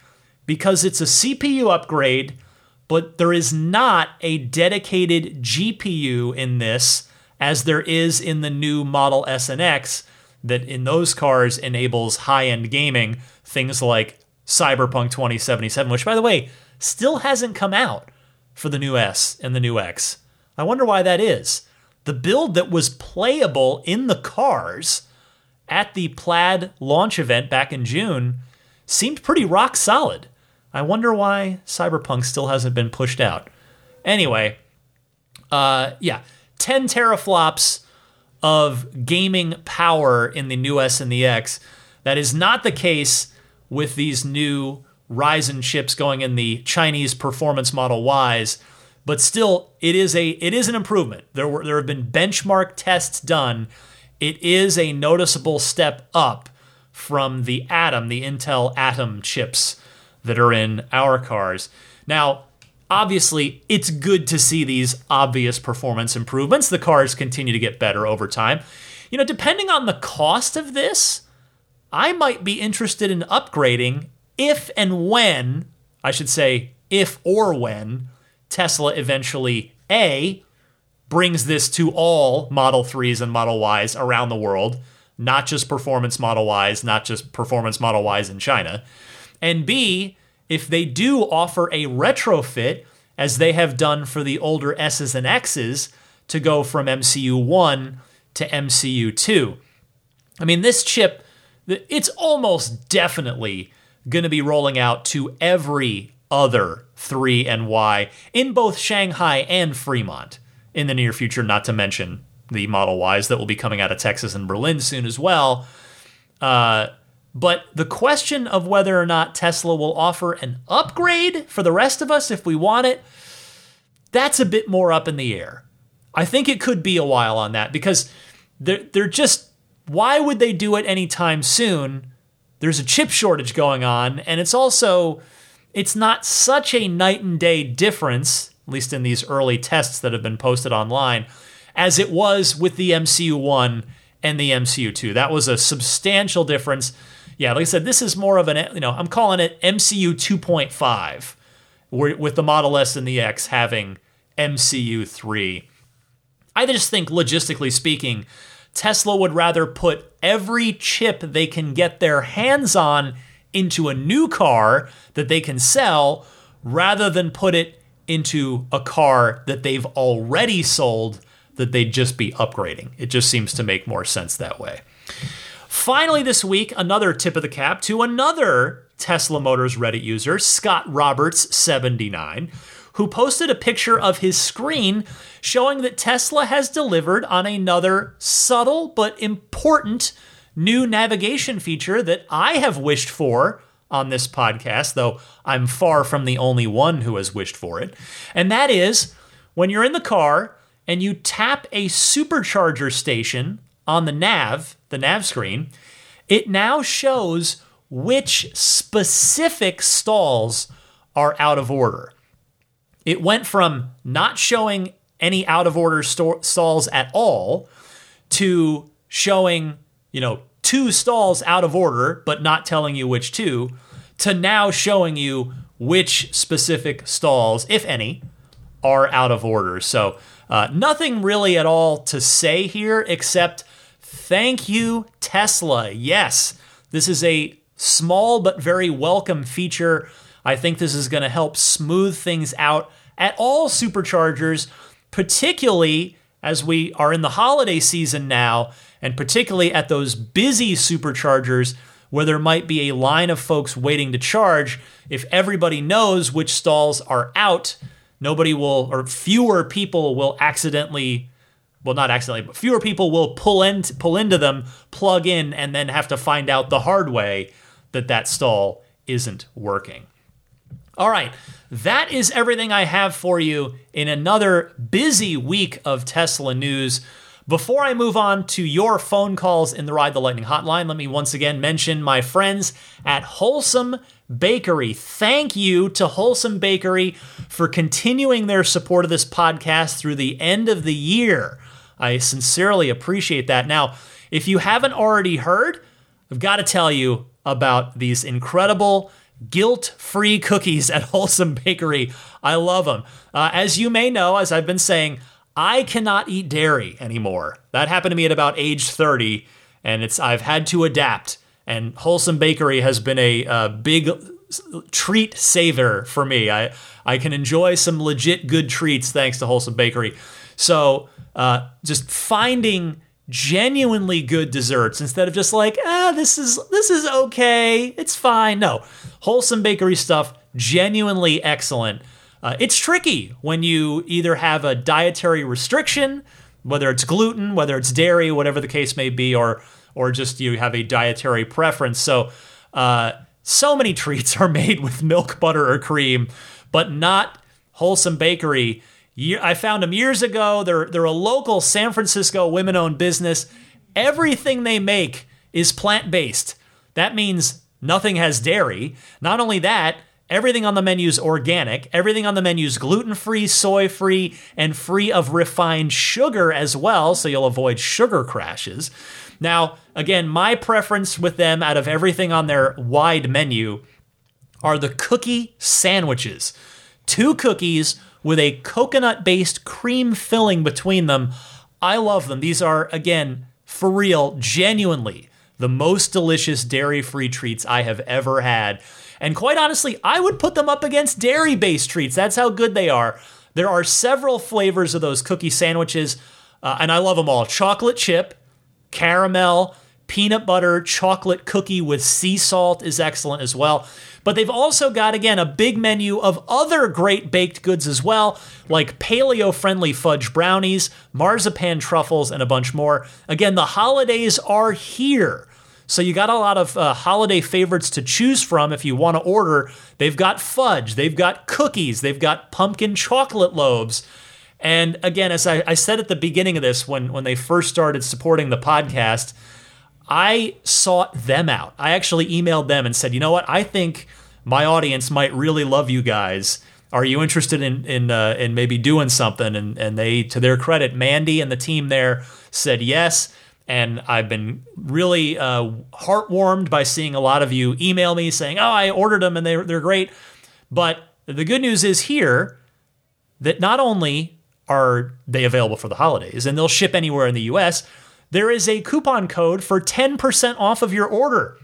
because it's a CPU upgrade but there is not a dedicated GPU in this as there is in the new Model S and X that in those cars enables high-end gaming, things like Cyberpunk 2077, which by the way, still hasn't come out for the new S and the new X. I wonder why that is. The build that was playable in the cars at the Plaid launch event back in June seemed pretty rock solid. I wonder why Cyberpunk still hasn't been pushed out. Anyway, uh, yeah, 10 teraflops of gaming power in the new S and the X. That is not the case with these new Ryzen chips going in the Chinese performance Model Ys. but still, it is a it is an improvement. There were there have been benchmark tests done. It is a noticeable step up from the Atom, the Intel Atom chips that are in our cars. Now, obviously, it's good to see these obvious performance improvements. The cars continue to get better over time. You know, depending on the cost of this, I might be interested in upgrading if and when, I should say, if or when Tesla eventually A brings this to all Model 3s and Model Ys around the world, not just performance Model Ys, not just performance Model Ys in China. And B, if they do offer a retrofit, as they have done for the older S's and X's, to go from MCU 1 to MCU 2. I mean, this chip, it's almost definitely going to be rolling out to every other 3 and Y in both Shanghai and Fremont in the near future, not to mention the Model Ys that will be coming out of Texas and Berlin soon as well. Uh, but the question of whether or not Tesla will offer an upgrade for the rest of us if we want it, that's a bit more up in the air. I think it could be a while on that because they're, they're just, why would they do it anytime soon? There's a chip shortage going on, and it's also, it's not such a night and day difference, at least in these early tests that have been posted online, as it was with the MCU 1 and the MCU 2. That was a substantial difference yeah, like I said, this is more of an, you know, I'm calling it MCU 2.5, with the Model S and the X having MCU 3. I just think, logistically speaking, Tesla would rather put every chip they can get their hands on into a new car that they can sell rather than put it into a car that they've already sold that they'd just be upgrading. It just seems to make more sense that way. Finally, this week, another tip of the cap to another Tesla Motors Reddit user, Scott Roberts79, who posted a picture of his screen showing that Tesla has delivered on another subtle but important new navigation feature that I have wished for on this podcast, though I'm far from the only one who has wished for it. And that is when you're in the car and you tap a supercharger station on the nav, the nav screen, it now shows which specific stalls are out of order. It went from not showing any out of order stalls at all to showing, you know, two stalls out of order, but not telling you which two, to now showing you which specific stalls, if any, are out of order. So, uh, nothing really at all to say here except Thank you, Tesla. Yes, this is a small but very welcome feature. I think this is going to help smooth things out at all superchargers, particularly as we are in the holiday season now, and particularly at those busy superchargers where there might be a line of folks waiting to charge. If everybody knows which stalls are out, nobody will, or fewer people will accidentally well, not accidentally, but fewer people will pull in, pull into them, plug in, and then have to find out the hard way that that stall isn't working. All right, that is everything I have for you in another busy week of Tesla news. Before I move on to your phone calls in the Ride the Lightning hotline, let me once again mention my friends at Wholesome Bakery. Thank you to Wholesome Bakery for continuing their support of this podcast through the end of the year. I sincerely appreciate that. Now, if you haven't already heard, I've got to tell you about these incredible guilt free cookies at Wholesome Bakery. I love them. Uh, as you may know, as I've been saying, I cannot eat dairy anymore. That happened to me at about age 30, and it's I've had to adapt. And Wholesome Bakery has been a, a big treat saver for me. I I can enjoy some legit good treats thanks to Wholesome Bakery. So uh, just finding genuinely good desserts instead of just like ah this is this is okay it's fine. No wholesome bakery stuff genuinely excellent. Uh, it's tricky when you either have a dietary restriction whether it's gluten whether it's dairy whatever the case may be or or just you have a dietary preference. So uh, so many treats are made with milk butter or cream but not wholesome bakery I found them years ago. They're they're a local San Francisco women-owned business. Everything they make is plant-based. That means nothing has dairy. Not only that, everything on the menu is organic. Everything on the menu is gluten-free, soy-free, and free of refined sugar as well, so you'll avoid sugar crashes. Now, again, my preference with them out of everything on their wide menu are the cookie sandwiches. Two cookies with a coconut based cream filling between them. I love them. These are, again, for real, genuinely the most delicious dairy free treats I have ever had. And quite honestly, I would put them up against dairy based treats. That's how good they are. There are several flavors of those cookie sandwiches, uh, and I love them all chocolate chip, caramel, peanut butter, chocolate cookie with sea salt is excellent as well. But they've also got, again, a big menu of other great baked goods as well, like paleo friendly fudge brownies, marzipan truffles, and a bunch more. Again, the holidays are here. So you got a lot of uh, holiday favorites to choose from if you want to order. They've got fudge, they've got cookies, they've got pumpkin chocolate loaves. And again, as I, I said at the beginning of this, when, when they first started supporting the podcast, I sought them out. I actually emailed them and said, you know what? I think my audience might really love you guys. Are you interested in in uh, in maybe doing something? And and they, to their credit, Mandy and the team there said yes. And I've been really uh, heartwarmed by seeing a lot of you email me saying, "Oh, I ordered them and they're they're great." But the good news is here that not only are they available for the holidays and they'll ship anywhere in the US, there is a coupon code for 10% off of your order.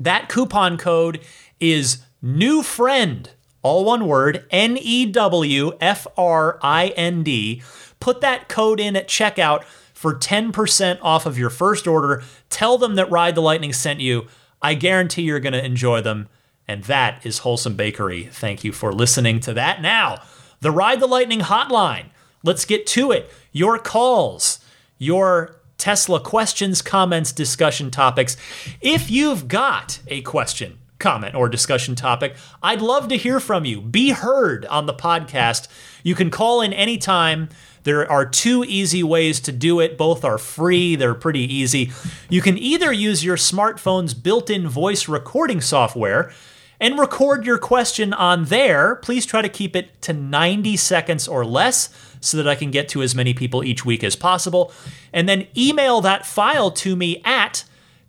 That coupon code is new friend, all one word, N E W F R I N D. Put that code in at checkout for 10% off of your first order. Tell them that Ride the Lightning sent you. I guarantee you're going to enjoy them. And that is Wholesome Bakery. Thank you for listening to that. Now, the Ride the Lightning hotline. Let's get to it. Your calls, your Tesla questions, comments, discussion topics. If you've got a question, comment, or discussion topic, I'd love to hear from you. Be heard on the podcast. You can call in anytime. There are two easy ways to do it. Both are free, they're pretty easy. You can either use your smartphone's built in voice recording software and record your question on there. Please try to keep it to 90 seconds or less so that I can get to as many people each week as possible. And then email that file to me at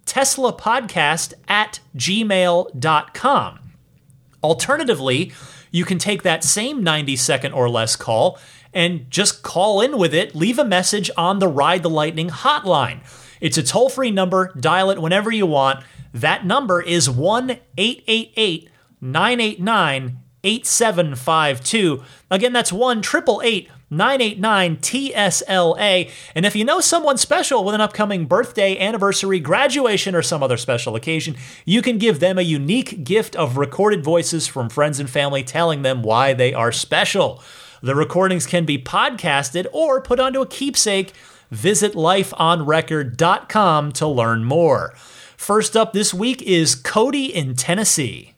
teslapodcast at gmail.com. Alternatively, you can take that same 90 second or less call and just call in with it, leave a message on the Ride the Lightning hotline. It's a toll free number, dial it whenever you want. That number is 1 888 989 8752. Again, that's 1 888 989 TSLA. And if you know someone special with an upcoming birthday, anniversary, graduation, or some other special occasion, you can give them a unique gift of recorded voices from friends and family telling them why they are special. The recordings can be podcasted or put onto a keepsake. Visit lifeonrecord.com to learn more. First up this week is Cody in Tennessee.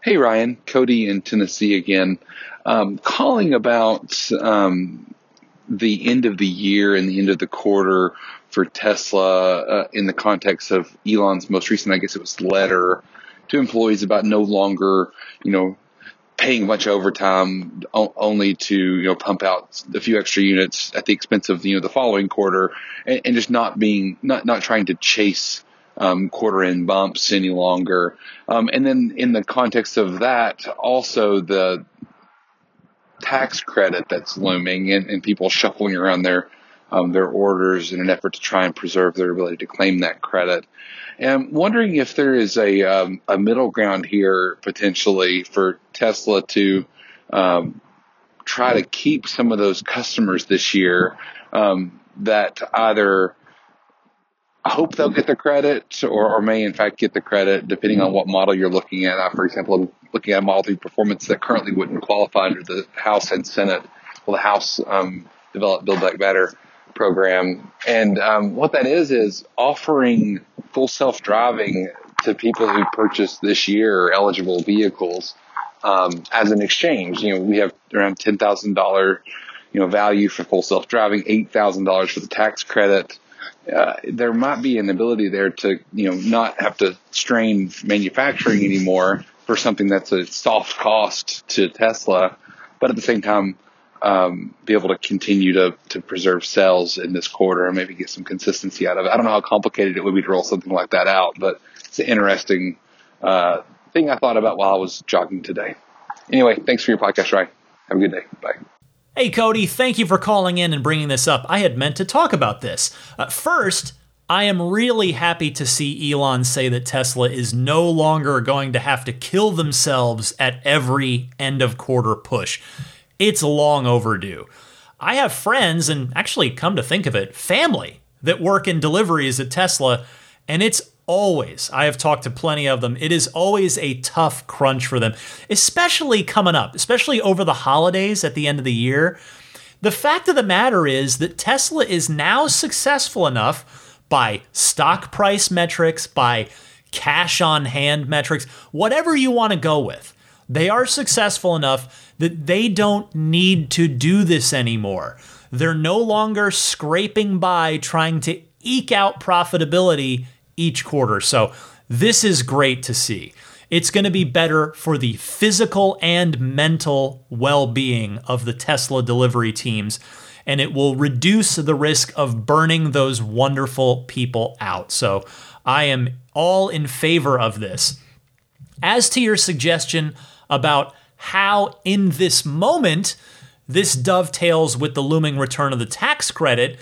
Hey, Ryan. Cody in Tennessee again um, calling about um, the end of the year and the end of the quarter for Tesla uh, in the context of Elon's most recent, I guess it was letter to employees about no longer, you know, paying of overtime only to you know pump out a few extra units at the expense of you know the following quarter and, and just not being not not trying to chase um, quarter end bumps any longer um, and then in the context of that also the tax credit that's looming and, and people shuffling around their um, their orders in an effort to try and preserve their ability to claim that credit. And I'm wondering if there is a um, a middle ground here potentially for Tesla to um, try to keep some of those customers this year um, that either hope they'll get the credit or, or, may in fact get the credit depending on what model you're looking at. Uh, for example, looking at a Model 3 performance that currently wouldn't qualify under the House and Senate, well, the House um, developed Build Back Better program. And um, what that is is offering full self-driving to people who purchase this year eligible vehicles um, as an exchange. You know, we have around ten thousand dollar you know, value for full self driving, eight thousand dollars for the tax credit. Uh, there might be an ability there to, you know, not have to strain manufacturing anymore for something that's a soft cost to Tesla, but at the same time, um, be able to continue to, to preserve sales in this quarter and maybe get some consistency out of it. I don't know how complicated it would be to roll something like that out, but it's an interesting uh, thing I thought about while I was jogging today. Anyway, thanks for your podcast, Ryan. Have a good day. Bye. Hey, Cody, thank you for calling in and bringing this up. I had meant to talk about this. Uh, first, I am really happy to see Elon say that Tesla is no longer going to have to kill themselves at every end of quarter push. It's long overdue. I have friends, and actually, come to think of it, family that work in deliveries at Tesla, and it's always, I have talked to plenty of them, it is always a tough crunch for them, especially coming up, especially over the holidays at the end of the year. The fact of the matter is that Tesla is now successful enough by stock price metrics, by cash on hand metrics, whatever you want to go with. They are successful enough that they don't need to do this anymore. They're no longer scraping by trying to eke out profitability each quarter. So, this is great to see. It's going to be better for the physical and mental well being of the Tesla delivery teams, and it will reduce the risk of burning those wonderful people out. So, I am all in favor of this. As to your suggestion about how, in this moment, this dovetails with the looming return of the tax credit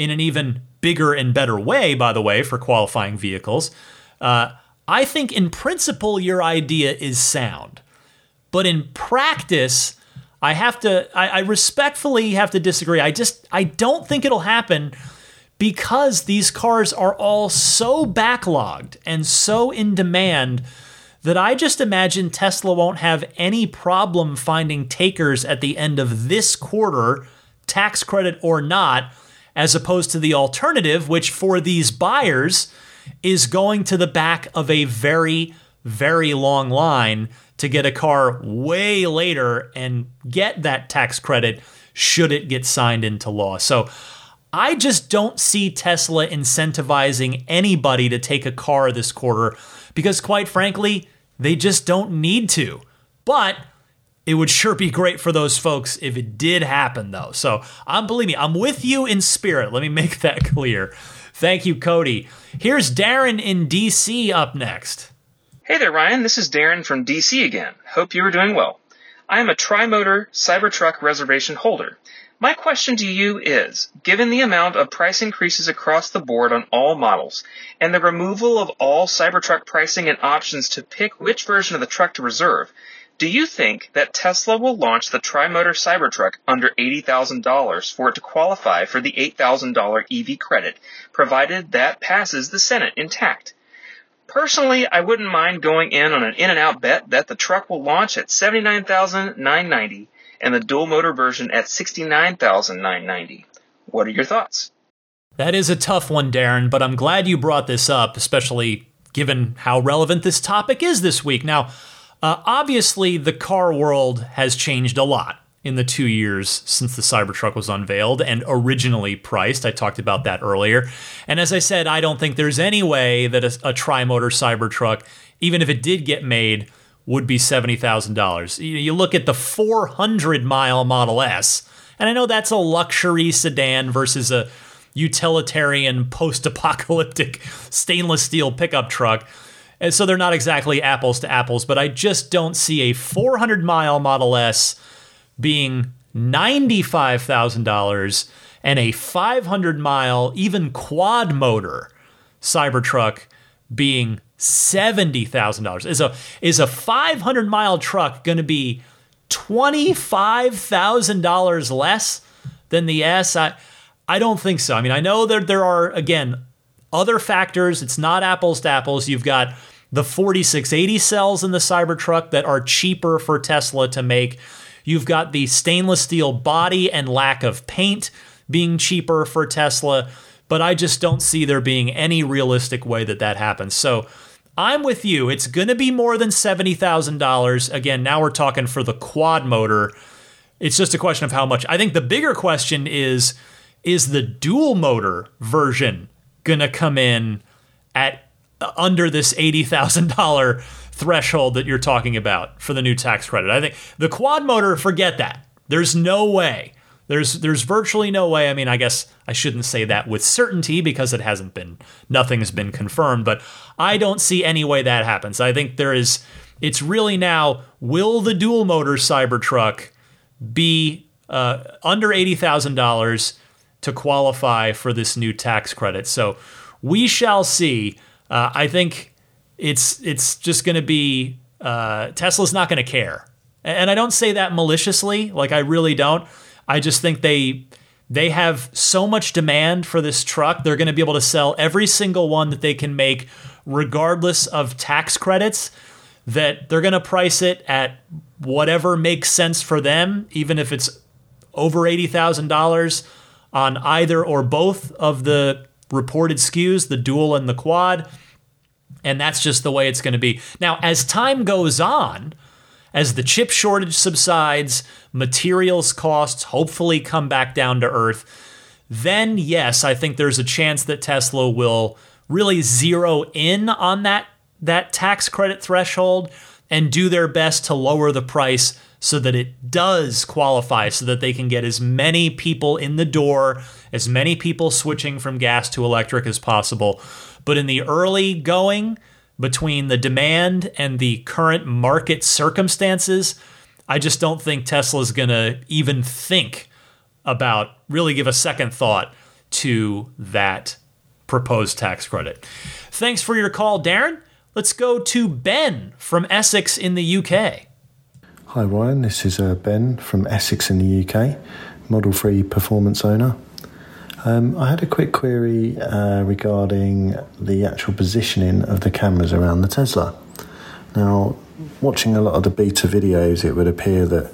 in an even bigger and better way, by the way, for qualifying vehicles. Uh, I think in principle, your idea is sound. But in practice, I have to, I, I respectfully have to disagree. I just, I don't think it'll happen because these cars are all so backlogged and so in demand that I just imagine Tesla won't have any problem finding takers at the end of this quarter, tax credit or not, as opposed to the alternative, which for these buyers is going to the back of a very, very long line to get a car way later and get that tax credit should it get signed into law. So I just don't see Tesla incentivizing anybody to take a car this quarter because, quite frankly, they just don't need to. But it would sure be great for those folks if it did happen, though. So I'm believe me, I'm with you in spirit. Let me make that clear. Thank you, Cody. Here's Darren in DC up next. Hey there, Ryan. This is Darren from DC again. Hope you are doing well. I am a tri-motor Cybertruck reservation holder. My question to you is, given the amount of price increases across the board on all models, and the removal of all Cybertruck pricing and options to pick which version of the truck to reserve, do you think that Tesla will launch the tri-motor Cybertruck under $80,000 for it to qualify for the $8,000 EV credit, provided that passes the Senate intact? Personally, I wouldn't mind going in on an in and out bet that the truck will launch at $79,990 and the dual motor version at $69,990. What are your thoughts? That is a tough one, Darren, but I'm glad you brought this up, especially given how relevant this topic is this week. Now, uh, obviously, the car world has changed a lot in the two years since the Cybertruck was unveiled and originally priced. I talked about that earlier. And as I said, I don't think there's any way that a, a tri motor Cybertruck, even if it did get made, would be $70,000. You look at the 400 mile Model S, and I know that's a luxury sedan versus a utilitarian post apocalyptic stainless steel pickup truck. And so they're not exactly apples to apples, but I just don't see a 400 mile Model S being $95,000 and a 500 mile, even quad motor Cybertruck being $70,000. Is a is a 500 mile truck going to be $25,000 less than the S? I I don't think so. I mean, I know that there are again other factors. It's not apples to apples. You've got the 4680 cells in the Cybertruck that are cheaper for Tesla to make. You've got the stainless steel body and lack of paint being cheaper for Tesla, but I just don't see there being any realistic way that that happens. So I'm with you. It's going to be more than $70,000. Again, now we're talking for the quad motor. It's just a question of how much. I think the bigger question is is the dual motor version to come in at uh, under this $80,000 threshold that you're talking about for the new tax credit? I think the quad motor, forget that. There's no way. There's there's virtually no way. I mean, I guess I shouldn't say that with certainty because it hasn't been nothing's been confirmed, but I don't see any way that happens. I think there is it's really now will the dual motor Cybertruck be uh, under $80,000 to qualify for this new tax credit. So we shall see. Uh, I think it's it's just going to be uh, Tesla's not going to care, and I don't say that maliciously. Like I really don't. I just think they they have so much demand for this truck. They're going to be able to sell every single one that they can make, regardless of tax credits. That they're going to price it at whatever makes sense for them, even if it's over eighty thousand dollars on either or both of the reported SKUs, the dual and the quad. And that's just the way it's going to be. Now, as time goes on, as the chip shortage subsides, materials costs hopefully come back down to earth, then yes, I think there's a chance that Tesla will really zero in on that that tax credit threshold and do their best to lower the price so that it does qualify, so that they can get as many people in the door, as many people switching from gas to electric as possible. But in the early going, between the demand and the current market circumstances, I just don't think Tesla's going to even think about, really give a second thought to that proposed tax credit. Thanks for your call, Darren. Let's go to Ben from Essex in the UK. Hi Ryan, this is uh, Ben from Essex in the UK, Model 3 performance owner. Um, I had a quick query uh, regarding the actual positioning of the cameras around the Tesla. Now, watching a lot of the beta videos, it would appear that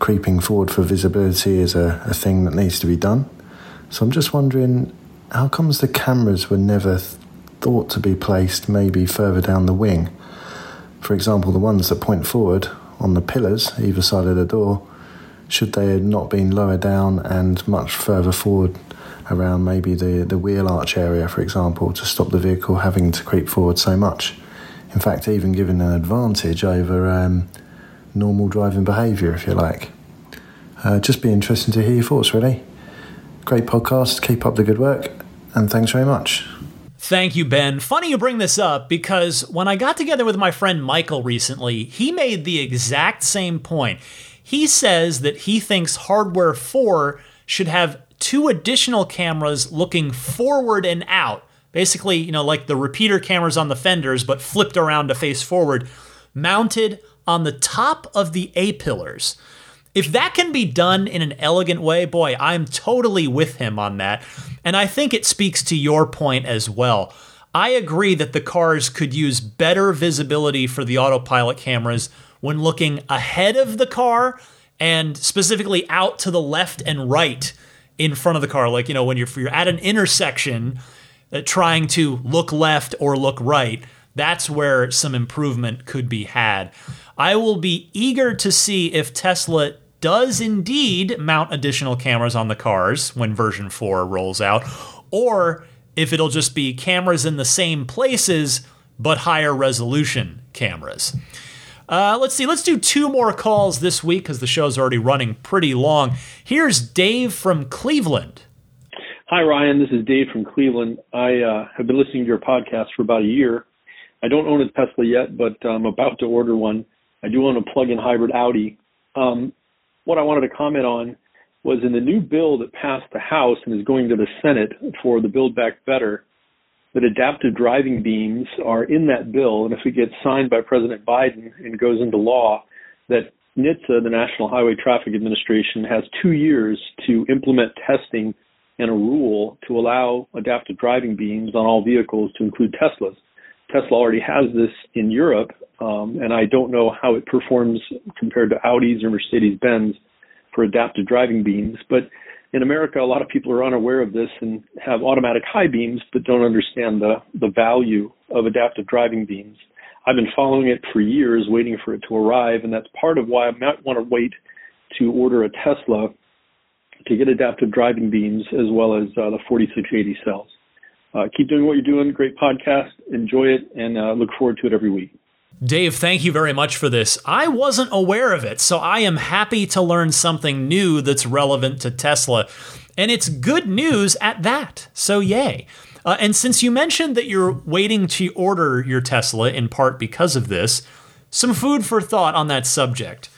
creeping forward for visibility is a, a thing that needs to be done. So I'm just wondering, how comes the cameras were never th- thought to be placed maybe further down the wing? For example, the ones that point forward on the pillars either side of the door, should they have not been lower down and much further forward around maybe the, the wheel arch area, for example, to stop the vehicle having to creep forward so much. In fact, even giving an advantage over um, normal driving behaviour, if you like. Uh, just be interesting to hear your thoughts, really. Great podcast, keep up the good work, and thanks very much. Thank you, Ben. Funny you bring this up because when I got together with my friend Michael recently, he made the exact same point. He says that he thinks hardware 4 should have two additional cameras looking forward and out. Basically, you know, like the repeater cameras on the fenders, but flipped around to face forward, mounted on the top of the A pillars. If that can be done in an elegant way, boy, I'm totally with him on that. And I think it speaks to your point as well. I agree that the cars could use better visibility for the autopilot cameras when looking ahead of the car and specifically out to the left and right in front of the car. Like, you know, when you're, you're at an intersection uh, trying to look left or look right, that's where some improvement could be had. I will be eager to see if Tesla does indeed mount additional cameras on the cars when version 4 rolls out, or if it'll just be cameras in the same places but higher resolution cameras. Uh, let's see, let's do two more calls this week because the show's already running pretty long. Here's Dave from Cleveland. Hi, Ryan. This is Dave from Cleveland. I uh, have been listening to your podcast for about a year. I don't own a Tesla yet, but I'm about to order one. I do own a plug-in hybrid Audi. Um, what I wanted to comment on was in the new bill that passed the House and is going to the Senate for the Build Back Better, that adaptive driving beams are in that bill. And if it gets signed by President Biden and goes into law, that NHTSA, the National Highway Traffic Administration, has two years to implement testing and a rule to allow adaptive driving beams on all vehicles to include Teslas. Tesla already has this in Europe, um, and I don't know how it performs compared to Audis or Mercedes Benz for adaptive driving beams. But in America, a lot of people are unaware of this and have automatic high beams, but don't understand the, the value of adaptive driving beams. I've been following it for years, waiting for it to arrive, and that's part of why I might want to wait to order a Tesla to get adaptive driving beams as well as uh, the 4680 cells. Uh, keep doing what you're doing. Great podcast. Enjoy it and uh, look forward to it every week. Dave, thank you very much for this. I wasn't aware of it, so I am happy to learn something new that's relevant to Tesla. And it's good news at that. So, yay. Uh, and since you mentioned that you're waiting to order your Tesla in part because of this, some food for thought on that subject.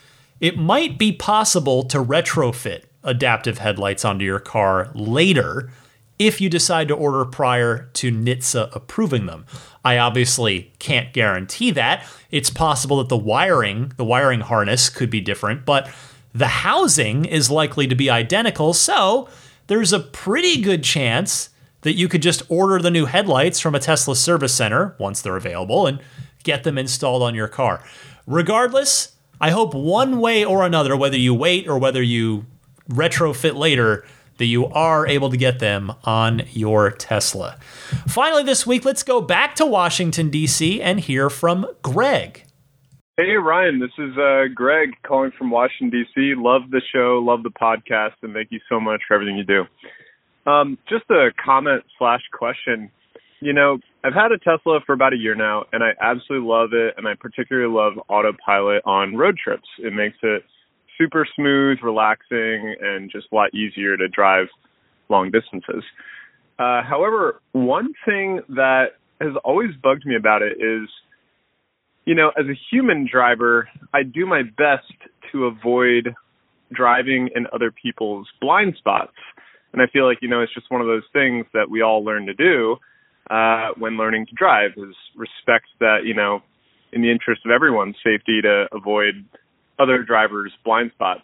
It might be possible to retrofit adaptive headlights onto your car later if you decide to order prior to NHTSA approving them. I obviously can't guarantee that. It's possible that the wiring, the wiring harness could be different, but the housing is likely to be identical, so there's a pretty good chance that you could just order the new headlights from a Tesla service center once they're available and get them installed on your car. Regardless, I hope one way or another, whether you wait or whether you retrofit later, that you are able to get them on your Tesla. Finally, this week, let's go back to Washington, D.C. and hear from Greg. Hey, Ryan, this is uh, Greg calling from Washington, D.C. Love the show, love the podcast, and thank you so much for everything you do. Um, just a comment slash question. You know, I've had a Tesla for about a year now, and I absolutely love it, and I particularly love autopilot on road trips. It makes it super smooth, relaxing, and just a lot easier to drive long distances. Uh, however, one thing that has always bugged me about it is, you know, as a human driver, I do my best to avoid driving in other people's blind spots. And I feel like, you know, it's just one of those things that we all learn to do uh, when learning to drive is respect that, you know, in the interest of everyone's safety to avoid other drivers' blind spots.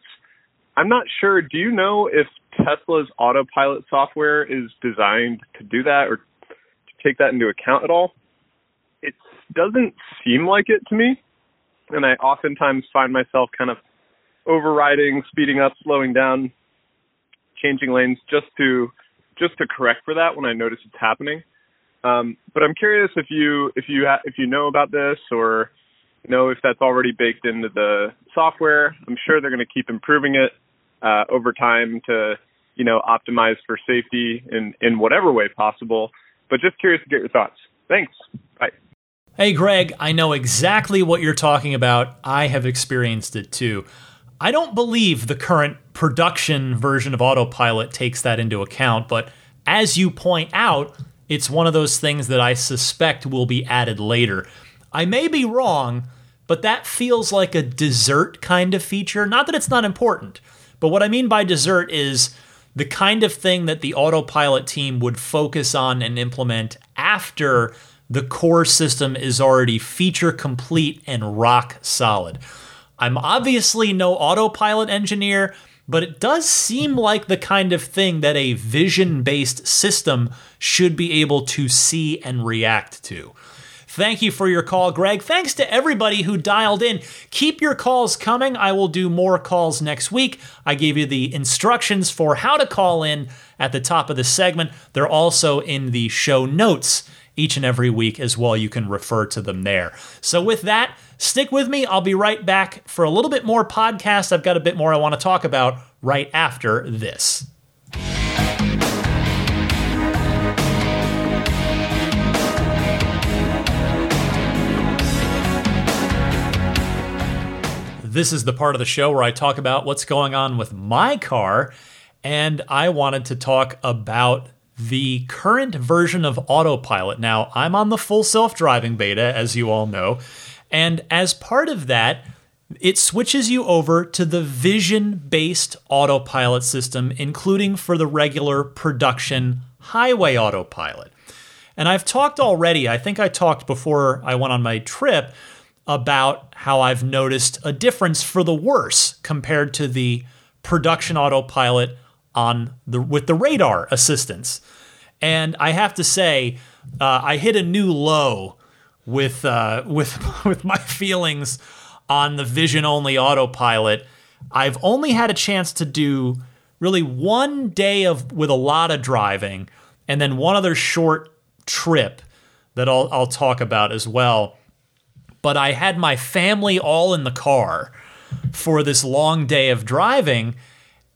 I'm not sure. Do you know if Tesla's autopilot software is designed to do that or to take that into account at all? It doesn't seem like it to me. And I oftentimes find myself kind of overriding, speeding up, slowing down, changing lanes just to just to correct for that when I notice it's happening. Um, but I'm curious if you if you ha- if you know about this or know if that's already baked into the software. I'm sure they're going to keep improving it uh, over time to, you know, optimize for safety in in whatever way possible. But just curious to get your thoughts. Thanks. Bye. Hey, Greg, I know exactly what you're talking about. I have experienced it too. I don't believe the current production version of Autopilot takes that into account, but as you point out, it's one of those things that I suspect will be added later. I may be wrong, but that feels like a dessert kind of feature. Not that it's not important, but what I mean by dessert is the kind of thing that the autopilot team would focus on and implement after the core system is already feature complete and rock solid. I'm obviously no autopilot engineer, but it does seem like the kind of thing that a vision based system should be able to see and react to. Thank you for your call, Greg. Thanks to everybody who dialed in. Keep your calls coming. I will do more calls next week. I gave you the instructions for how to call in at the top of the segment. They're also in the show notes each and every week as well. You can refer to them there. So, with that, stick with me. I'll be right back for a little bit more podcast. I've got a bit more I want to talk about right after this. This is the part of the show where I talk about what's going on with my car. And I wanted to talk about the current version of autopilot. Now, I'm on the full self driving beta, as you all know. And as part of that, it switches you over to the vision based autopilot system, including for the regular production highway autopilot. And I've talked already, I think I talked before I went on my trip about how I've noticed a difference for the worse compared to the production autopilot on the with the radar assistance. And I have to say, uh, I hit a new low with uh, with with my feelings on the vision only autopilot. I've only had a chance to do really one day of with a lot of driving, and then one other short trip that I'll I'll talk about as well but I had my family all in the car for this long day of driving.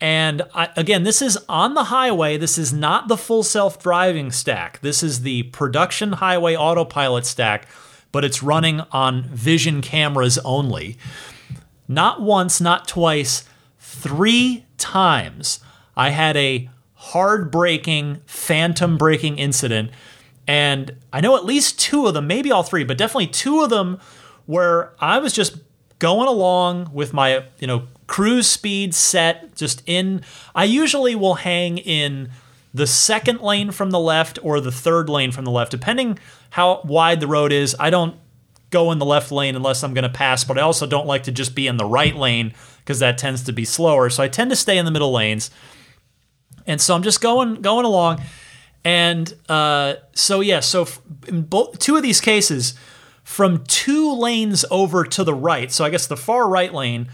And I, again, this is on the highway. This is not the full self driving stack. This is the production highway autopilot stack, but it's running on vision cameras only. Not once, not twice, three times I had a hard braking, phantom braking incident. And I know at least two of them, maybe all three, but definitely two of them where I was just going along with my, you know, cruise speed set just in. I usually will hang in the second lane from the left or the third lane from the left, depending how wide the road is. I don't go in the left lane unless I'm going to pass, but I also don't like to just be in the right lane because that tends to be slower. So I tend to stay in the middle lanes. And so I'm just going going along, and uh, so yeah, so in both two of these cases, from two lanes over to the right. So I guess the far right lane.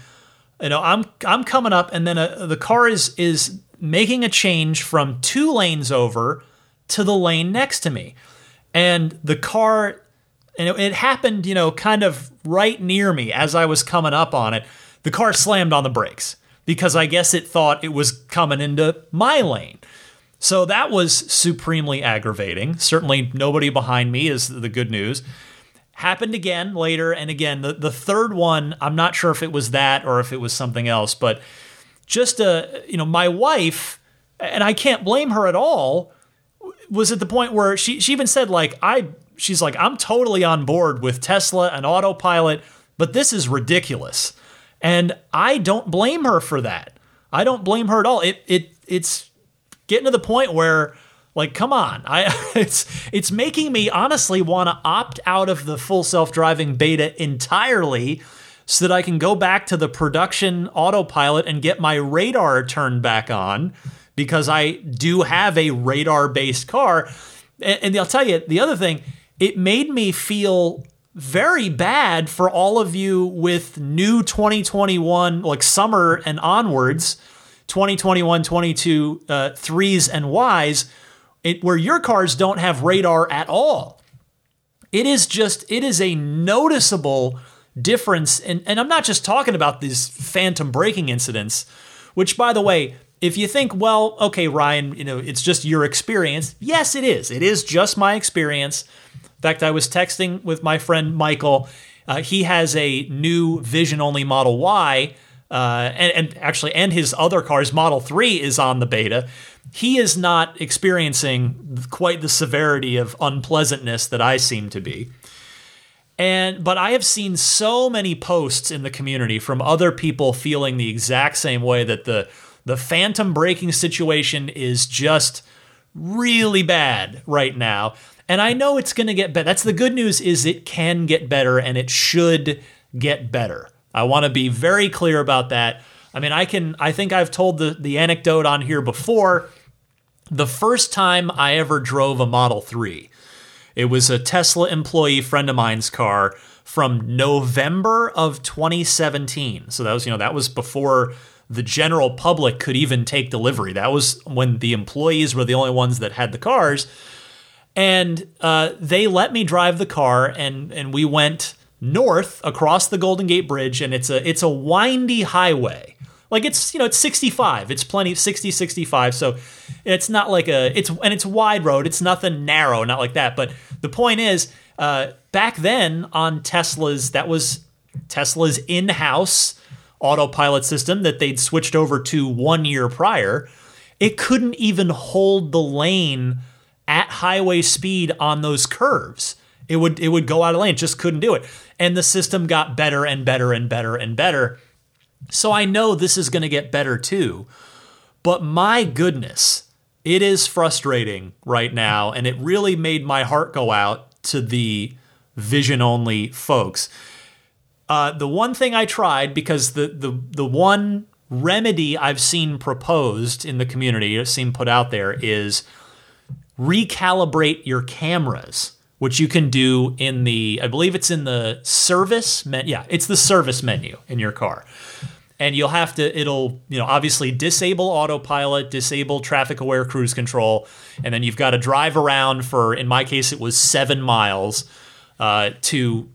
You know, I'm I'm coming up, and then a, uh, the car is is making a change from two lanes over to the lane next to me, and the car, and it, it happened, you know, kind of right near me as I was coming up on it. The car slammed on the brakes because I guess it thought it was coming into my lane. So that was supremely aggravating. Certainly, nobody behind me is the good news. Happened again later, and again, the, the third one, I'm not sure if it was that or if it was something else, but just a, you know, my wife, and I can't blame her at all, was at the point where she, she even said, like, I, she's like, I'm totally on board with Tesla and autopilot, but this is ridiculous. And I don't blame her for that. I don't blame her at all. It it it's getting to the point where like come on. I it's it's making me honestly want to opt out of the full self-driving beta entirely so that I can go back to the production autopilot and get my radar turned back on because I do have a radar based car. And, and I'll tell you the other thing, it made me feel very bad for all of you with new 2021, like summer and onwards, 2021, 22 uh, threes and Ys, it, where your cars don't have radar at all. It is just, it is a noticeable difference. And, and I'm not just talking about these phantom braking incidents, which, by the way, if you think, well, okay, Ryan, you know, it's just your experience. Yes, it is. It is just my experience In fact, I was texting with my friend Michael. Uh, he has a new vision only Model Y, uh, and, and, actually, and his other cars, Model 3, is on the beta. He is not experiencing quite the severity of unpleasantness that I seem to be. And but I have seen so many posts in the community from other people feeling the exact same way that the the phantom braking situation is just really bad right now. And I know it's going to get better. That's the good news is it can get better and it should get better. I want to be very clear about that. I mean, I can I think I've told the the anecdote on here before. The first time I ever drove a Model 3, it was a Tesla employee friend of mine's car from November of 2017. So that was, you know, that was before the general public could even take delivery. That was when the employees were the only ones that had the cars and uh, they let me drive the car, and and we went north across the Golden Gate Bridge, and it's a it's a windy highway. Like it's you know it's 65. It's plenty 60 65. So it's not like a it's and it's wide road. It's nothing narrow, not like that. But the point is, uh, back then on Teslas, that was Tesla's in-house autopilot system that they'd switched over to one year prior. It couldn't even hold the lane at highway speed on those curves. It would it would go out of lane, just couldn't do it. And the system got better and better and better and better. So I know this is going to get better too. But my goodness, it is frustrating right now and it really made my heart go out to the vision only folks. Uh, the one thing I tried because the the the one remedy I've seen proposed in the community, seen put out there is recalibrate your cameras, which you can do in the, I believe it's in the service menu. Yeah, it's the service menu in your car. And you'll have to, it'll, you know, obviously disable autopilot, disable traffic aware cruise control. And then you've got to drive around for, in my case, it was seven miles uh, to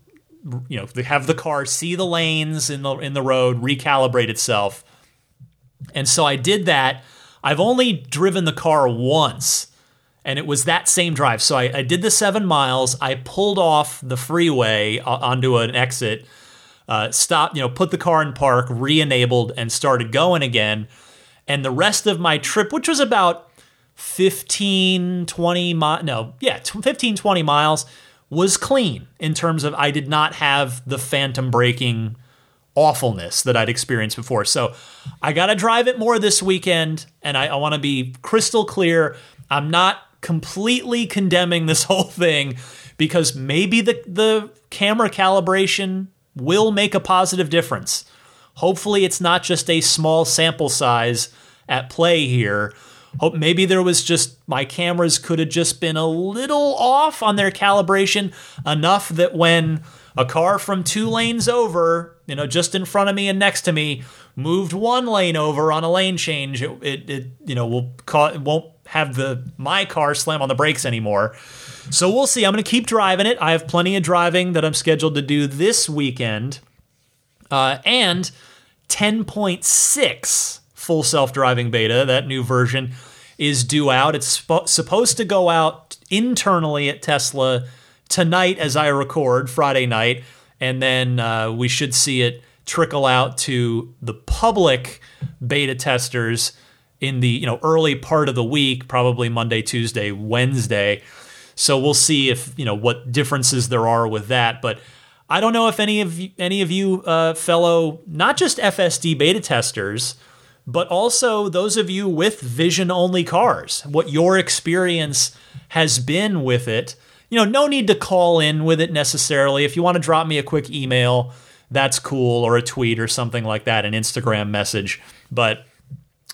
you know, have the car see the lanes in the in the road, recalibrate itself. And so I did that. I've only driven the car once, and it was that same drive. So I, I did the seven miles. I pulled off the freeway onto an exit, uh, stopped, you know, put the car in park, re-enabled, and started going again. And the rest of my trip, which was about 15, 20 miles, no, yeah, 15, 20 miles, was clean in terms of I did not have the phantom braking awfulness that I'd experienced before. So I got to drive it more this weekend, and I, I want to be crystal clear. I'm not completely condemning this whole thing because maybe the, the camera calibration will make a positive difference. Hopefully, it's not just a small sample size at play here. Hope maybe there was just my cameras could have just been a little off on their calibration enough that when a car from two lanes over, you know, just in front of me and next to me, moved one lane over on a lane change, it, it, it you know, will it won't have the my car slam on the brakes anymore. So we'll see. I'm going to keep driving it. I have plenty of driving that I'm scheduled to do this weekend, uh, and 10.6 full self-driving beta, that new version, is due out. It's sp- supposed to go out internally at Tesla tonight as I record, Friday night, and then uh, we should see it trickle out to the public beta testers in the you know early part of the week, probably Monday, Tuesday, Wednesday. So we'll see if you know what differences there are with that, but. I don't know if any of you, any of you uh, fellow, not just FSD beta testers, but also those of you with vision only cars, what your experience has been with it you know, no need to call in with it necessarily. If you want to drop me a quick email, that's cool, or a tweet or something like that, an Instagram message. But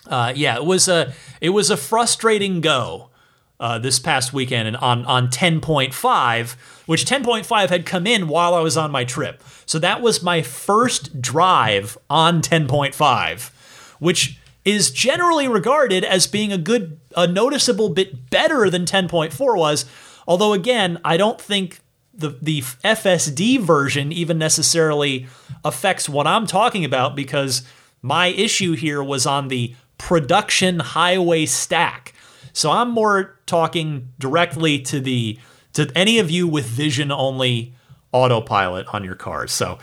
uh, yeah, it was a it was a frustrating go uh, this past weekend and on on 10.5, which 10.5 had come in while I was on my trip. So that was my first drive on 10.5, which is generally regarded as being a good a noticeable bit better than 10.4 was Although again, I don't think the the FSD version even necessarily affects what I'm talking about because my issue here was on the production highway stack. So I'm more talking directly to the to any of you with vision only autopilot on your cars. So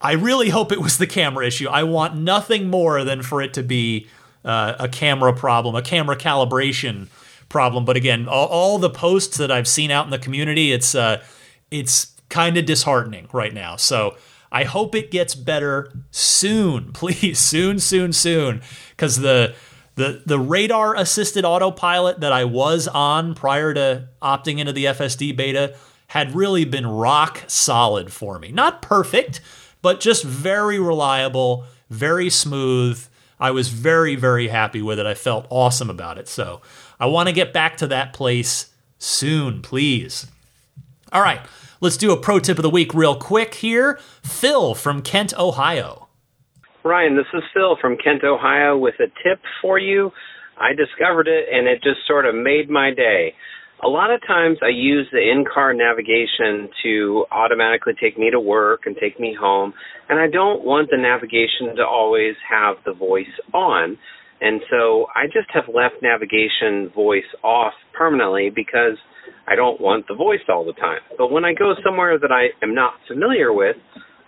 I really hope it was the camera issue. I want nothing more than for it to be uh, a camera problem, a camera calibration problem. But again, all, all the posts that I've seen out in the community, it's uh, it's kind of disheartening right now. So I hope it gets better soon, please, soon, soon, soon, because the the the radar assisted autopilot that I was on prior to opting into the FSD beta had really been rock solid for me. Not perfect, but just very reliable, very smooth. I was very, very happy with it. I felt awesome about it. So I want to get back to that place soon, please. All right, let's do a pro tip of the week real quick here. Phil from Kent, Ohio. Ryan, this is Phil from Kent, Ohio with a tip for you. I discovered it and it just sort of made my day. A lot of times I use the in car navigation to automatically take me to work and take me home, and I don't want the navigation to always have the voice on. And so I just have left navigation voice off permanently because I don't want the voice all the time. But when I go somewhere that I am not familiar with,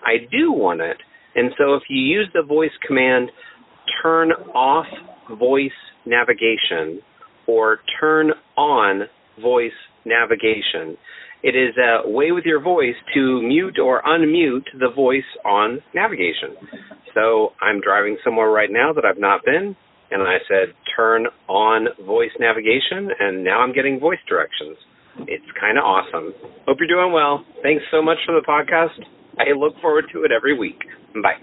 I do want it. And so if you use the voice command, turn off voice navigation or turn on voice navigation, it is a way with your voice to mute or unmute the voice on navigation. So I'm driving somewhere right now that I've not been and I said turn on voice navigation, and now I'm getting voice directions. It's kind of awesome. Hope you're doing well. Thanks so much for the podcast. I look forward to it every week. Bye.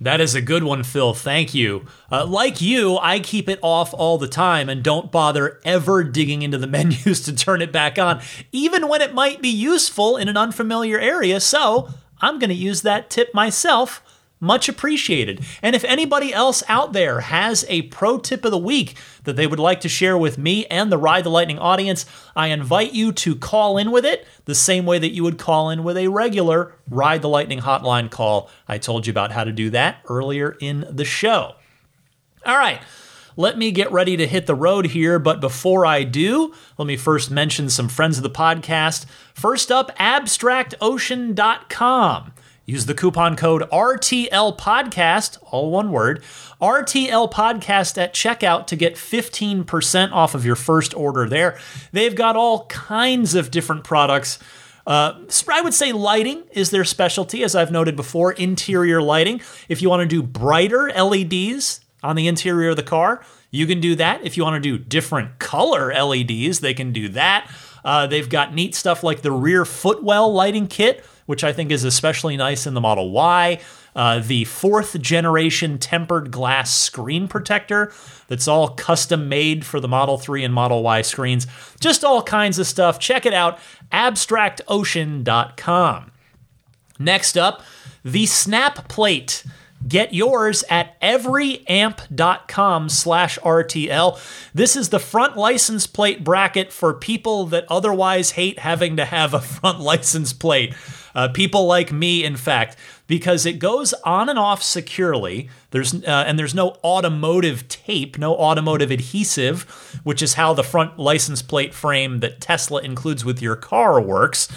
That is a good one, Phil. Thank you. Uh, like you, I keep it off all the time and don't bother ever digging into the menus to turn it back on, even when it might be useful in an unfamiliar area. So I'm going to use that tip myself much appreciated. And if anybody else out there has a pro tip of the week that they would like to share with me and the Ride the Lightning audience, I invite you to call in with it the same way that you would call in with a regular Ride the Lightning hotline call. I told you about how to do that earlier in the show. All right. Let me get ready to hit the road here, but before I do, let me first mention some friends of the podcast. First up, abstractocean.com. Use the coupon code RTL Podcast, all one word, RTL Podcast at checkout to get 15% off of your first order there. They've got all kinds of different products. Uh, I would say lighting is their specialty, as I've noted before, interior lighting. If you want to do brighter LEDs on the interior of the car, you can do that. If you want to do different color LEDs, they can do that. Uh, they've got neat stuff like the rear footwell lighting kit which I think is especially nice in the Model Y. Uh, the fourth generation tempered glass screen protector that's all custom made for the Model 3 and Model Y screens. Just all kinds of stuff. Check it out, abstractocean.com. Next up, the Snap Plate. Get yours at everyamp.com slash RTL. This is the front license plate bracket for people that otherwise hate having to have a front license plate. Uh, people like me, in fact, because it goes on and off securely. There's uh, and there's no automotive tape, no automotive adhesive, which is how the front license plate frame that Tesla includes with your car works.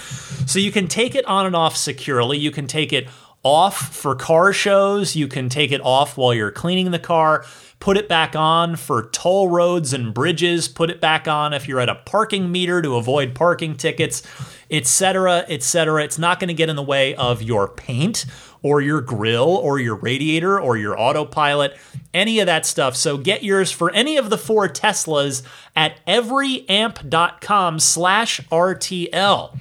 So you can take it on and off securely. You can take it off for car shows. You can take it off while you're cleaning the car put it back on for toll roads and bridges, put it back on if you're at a parking meter to avoid parking tickets, etc., etc. It's not going to get in the way of your paint or your grill or your radiator or your autopilot, any of that stuff. So get yours for any of the four Teslas at everyamp.com slash RTL.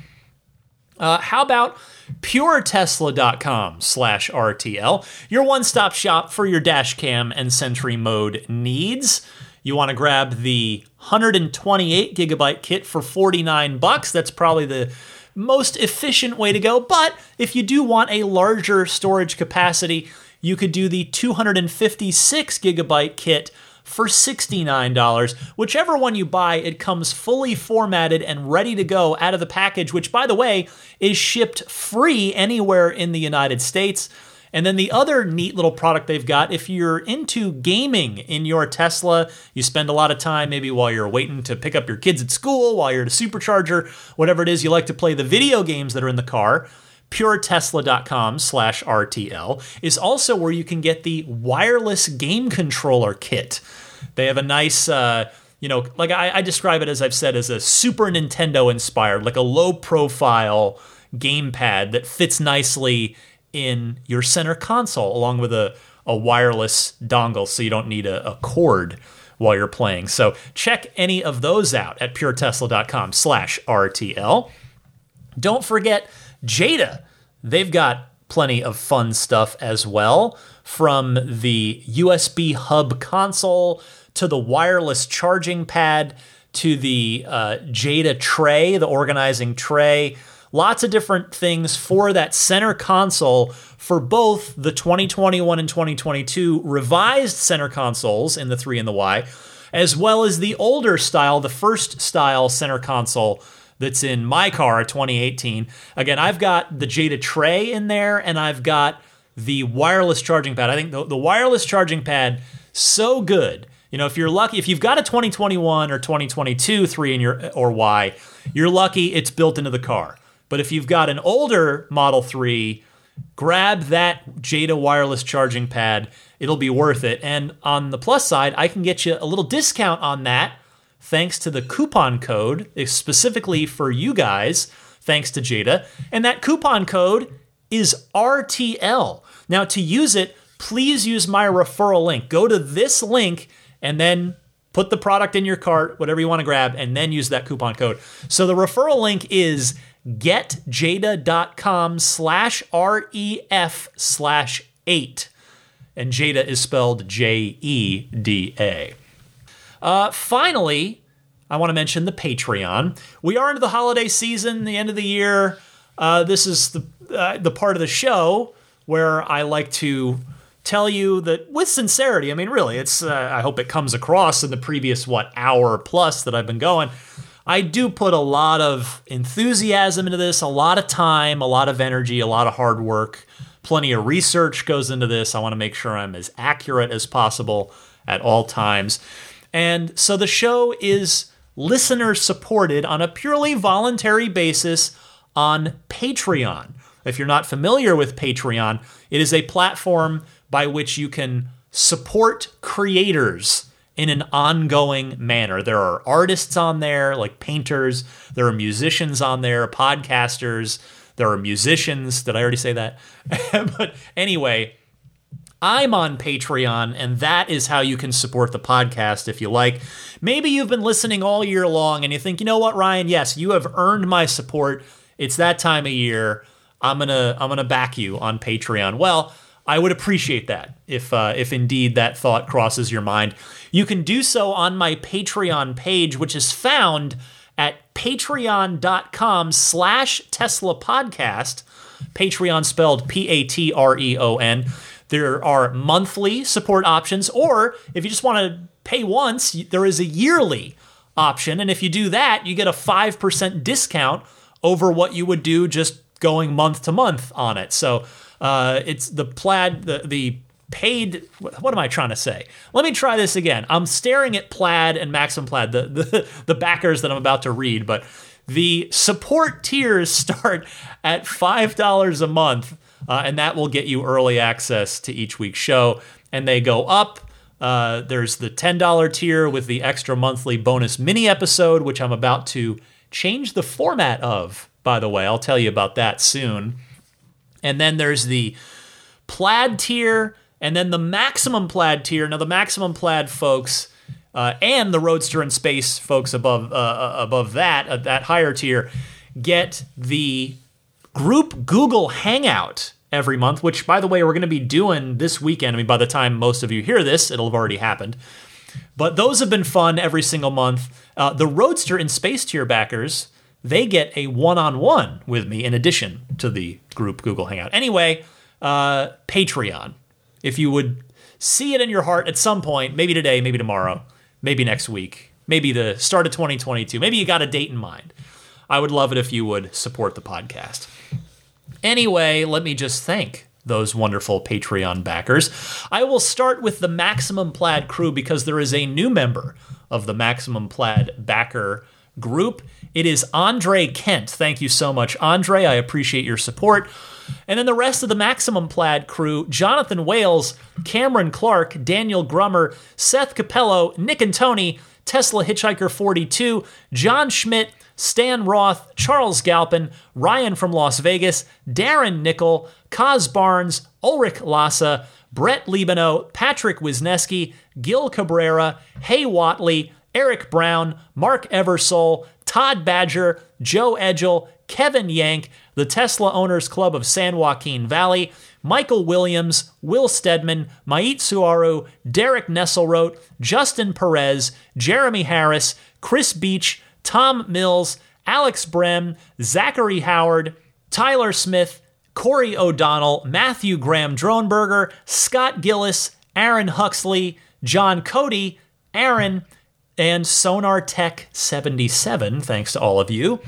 Uh, how about puretesla.com slash RTL, your one-stop shop for your dash cam and Sentry mode needs. You want to grab the 128 gigabyte kit for 49 bucks. That's probably the most efficient way to go. But if you do want a larger storage capacity, you could do the 256 gigabyte kit for $69. Whichever one you buy, it comes fully formatted and ready to go out of the package, which, by the way, is shipped free anywhere in the United States. And then the other neat little product they've got, if you're into gaming in your Tesla, you spend a lot of time maybe while you're waiting to pick up your kids at school, while you're at a supercharger, whatever it is, you like to play the video games that are in the car puretesla.com slash RTL is also where you can get the wireless game controller kit. They have a nice, uh, you know, like I, I describe it as I've said as a Super Nintendo inspired, like a low profile gamepad that fits nicely in your center console along with a, a wireless dongle so you don't need a, a cord while you're playing. So check any of those out at puretesla.com slash RTL. Don't forget Jeda, they've got plenty of fun stuff as well, from the USB hub console to the wireless charging pad to the uh, Jeda tray, the organizing tray. Lots of different things for that center console for both the 2021 and 2022 revised center consoles in the 3 and the Y, as well as the older style, the first style center console that's in my car, 2018. Again, I've got the Jeda tray in there, and I've got the wireless charging pad. I think the, the wireless charging pad so good. You know, if you're lucky, if you've got a 2021 or 2022 three in your or Y, you're lucky it's built into the car. But if you've got an older Model 3, grab that Jeda wireless charging pad. It'll be worth it. And on the plus side, I can get you a little discount on that thanks to the coupon code eh, specifically for you guys, thanks to Jeda. And that coupon code is RTL. Now, to use it, please use my referral link. Go to this link and then put the product in your cart, whatever you want to grab, and then use that coupon code. So the referral link is getjeda.com slash ref slash eight. And Jeda is spelled J E D A. Uh, finally, I want to mention the Patreon. We are into the holiday season, the end of the year. Uh, this is the uh, the part of the show where I like to tell you that with sincerity, I mean, really, it's, uh, I hope it comes across in the previous, what, hour plus that I've been going. I do put a lot of enthusiasm into this, a lot of time, a lot of energy, a lot of hard work. Plenty of research goes into this. I want to make sure I'm as accurate as possible at all times. And so the show is listener supported on a purely voluntary basis on Patreon. If you're not familiar with Patreon, it is a platform by which you can support creators in an ongoing manner. There are artists on there, like painters, there are musicians on there, podcasters, there are musicians. Did I already say that? but anyway, I'm on Patreon, and that is how you can support the podcast if you like. Maybe you've been listening all year long and you think, you know what, Ryan? Yes, you have earned my support. It's that time of year. I'm gonna I'm gonna back you on Patreon. Well, I would appreciate that if uh, if indeed that thought crosses your mind. You can do so on my Patreon page, which is found at patreon.com slash Tesla podcast. Patreon spelled P-A-T-R-E-O-N. There are monthly support options, or if you just want to pay once, there is a yearly option. And if you do that, you get a 5% discount over what you would do just going month to month on it. So uh, it's the plaid, the, the paid what am i trying to say let me try this again i'm staring at plaid and maxim plaid the, the, the backers that i'm about to read but the support tiers start at $5 a month uh, and that will get you early access to each week's show. And they go up. Uh, there's the $10 tier with the extra monthly bonus mini episode which i'm about to change the format of by the way. I'll tell you about that soon. And then there's the plaid tier and then the maximum plaid tier. Now, the maximum plaid folks uh, and the Roadster in Space folks above uh, uh above that, uh, that higher tier, get the group Google Hangout every month, which, by the way, we're going to be doing this weekend. I mean, by the time most of you hear this, it'll have already happened. But those have been fun every single month. Uh, the Roadster in Space tier backers, they get a one on one with me in addition to the group Google Hangout. Anyway, uh, Patreon if you would see it in your heart at some point, maybe today, maybe tomorrow, maybe next week, maybe the start of 2022, maybe you got a date in mind. I would love it if you would support the podcast. Anyway, let me just thank those wonderful Patreon backers. I will start with the Maximum Plaid crew because there is a new member of the Maximum Plaid backer group. It is Andre Kent. Thank you so much, Andre. I appreciate your support. And then the rest of the Maximum Plaid crew Jonathan Wales, Cameron Clark, Daniel Grummer, Seth Capello, Nick and Tony, Tesla Hitchhiker 42, John Schmidt, Stan Roth, Charles Galpin, Ryan from Las Vegas, Darren Nickel, Kaz Barnes, Ulrich Lassa, Brett Libano, Patrick Wisneski, Gil Cabrera, Hay Watley, Eric Brown, Mark Eversole, Todd Badger, Joe Edgel, Kevin Yank, the Tesla Owners Club of San Joaquin Valley, Michael Williams, Will Stedman, Mait Suaru, Derek Nesselrote, Justin Perez, Jeremy Harris, Chris Beach, Tom Mills, Alex Brem, Zachary Howard, Tyler Smith, Corey O'Donnell, Matthew Graham Dronberger, Scott Gillis, Aaron Huxley, John Cody, Aaron, and Sonar Tech 77. Thanks to all of you.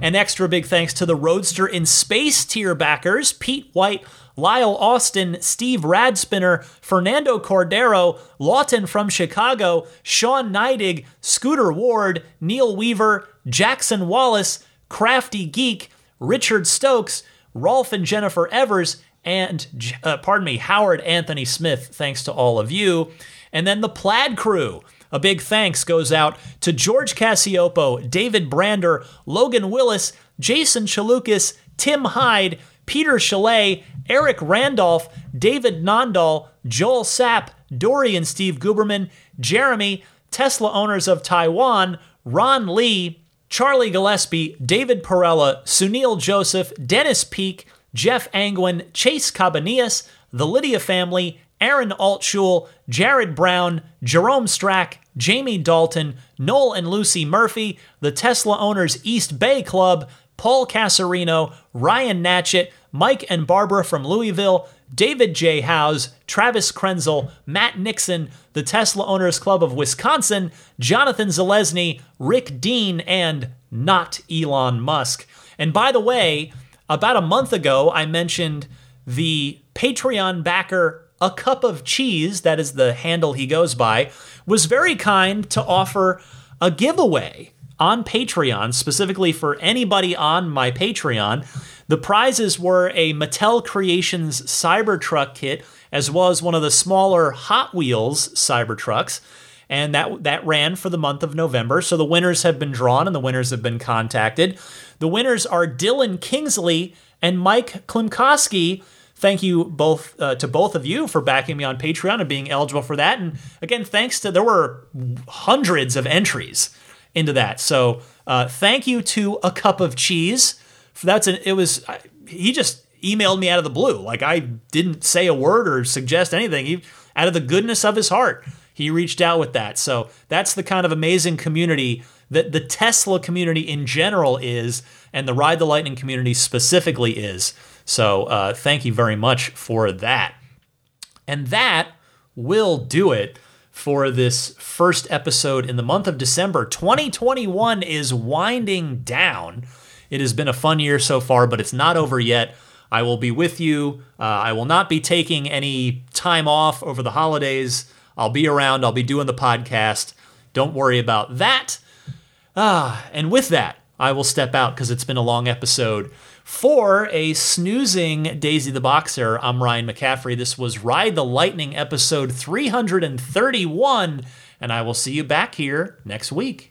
An extra big thanks to the Roadster in Space tier backers Pete White, Lyle Austin, Steve Radspinner, Fernando Cordero, Lawton from Chicago, Sean Neidig, Scooter Ward, Neil Weaver, Jackson Wallace, Crafty Geek, Richard Stokes, Rolf and Jennifer Evers, and, uh, pardon me, Howard Anthony Smith. Thanks to all of you. And then the Plaid crew. A big thanks goes out to George Cassiopo, David Brander, Logan Willis, Jason Chalukas, Tim Hyde, Peter Chalet, Eric Randolph, David Nondal, Joel Sapp, Dory and Steve Guberman, Jeremy, Tesla owners of Taiwan, Ron Lee, Charlie Gillespie, David Perella, Sunil Joseph, Dennis Peak, Jeff Angwin, Chase Cabanillas, the Lydia family, Aaron Altshul, Jared Brown, Jerome Strack, Jamie Dalton, Noel and Lucy Murphy, the Tesla Owners East Bay Club, Paul Casarino, Ryan Natchett, Mike and Barbara from Louisville, David J. Howes, Travis Krenzel, Matt Nixon, the Tesla Owners Club of Wisconsin, Jonathan Zalesny, Rick Dean, and not Elon Musk. And by the way, about a month ago, I mentioned the Patreon backer A Cup of Cheese, that is the handle he goes by, was very kind to offer a giveaway on Patreon, specifically for anybody on my Patreon. The prizes were a Mattel Creations Cybertruck kit, as well as one of the smaller Hot Wheels Cybertrucks. And that that ran for the month of November. So the winners have been drawn and the winners have been contacted. The winners are Dylan Kingsley and Mike Klimkowski. Thank you both uh, to both of you for backing me on Patreon and being eligible for that. And again, thanks to there were hundreds of entries into that. So uh, thank you to a cup of cheese. That's an, it was he just emailed me out of the blue. Like I didn't say a word or suggest anything. He out of the goodness of his heart, he reached out with that. So that's the kind of amazing community that the Tesla community in general is, and the Ride the Lightning community specifically is. So uh, thank you very much for that. And that will do it for this first episode in the month of December. 2021 is winding down. It has been a fun year so far, but it's not over yet. I will be with you. Uh, I will not be taking any time off over the holidays. I'll be around. I'll be doing the podcast. Don't worry about that. Ah, and with that, I will step out because it's been a long episode. For a snoozing Daisy the Boxer, I'm Ryan McCaffrey. This was Ride the Lightning episode 331, and I will see you back here next week.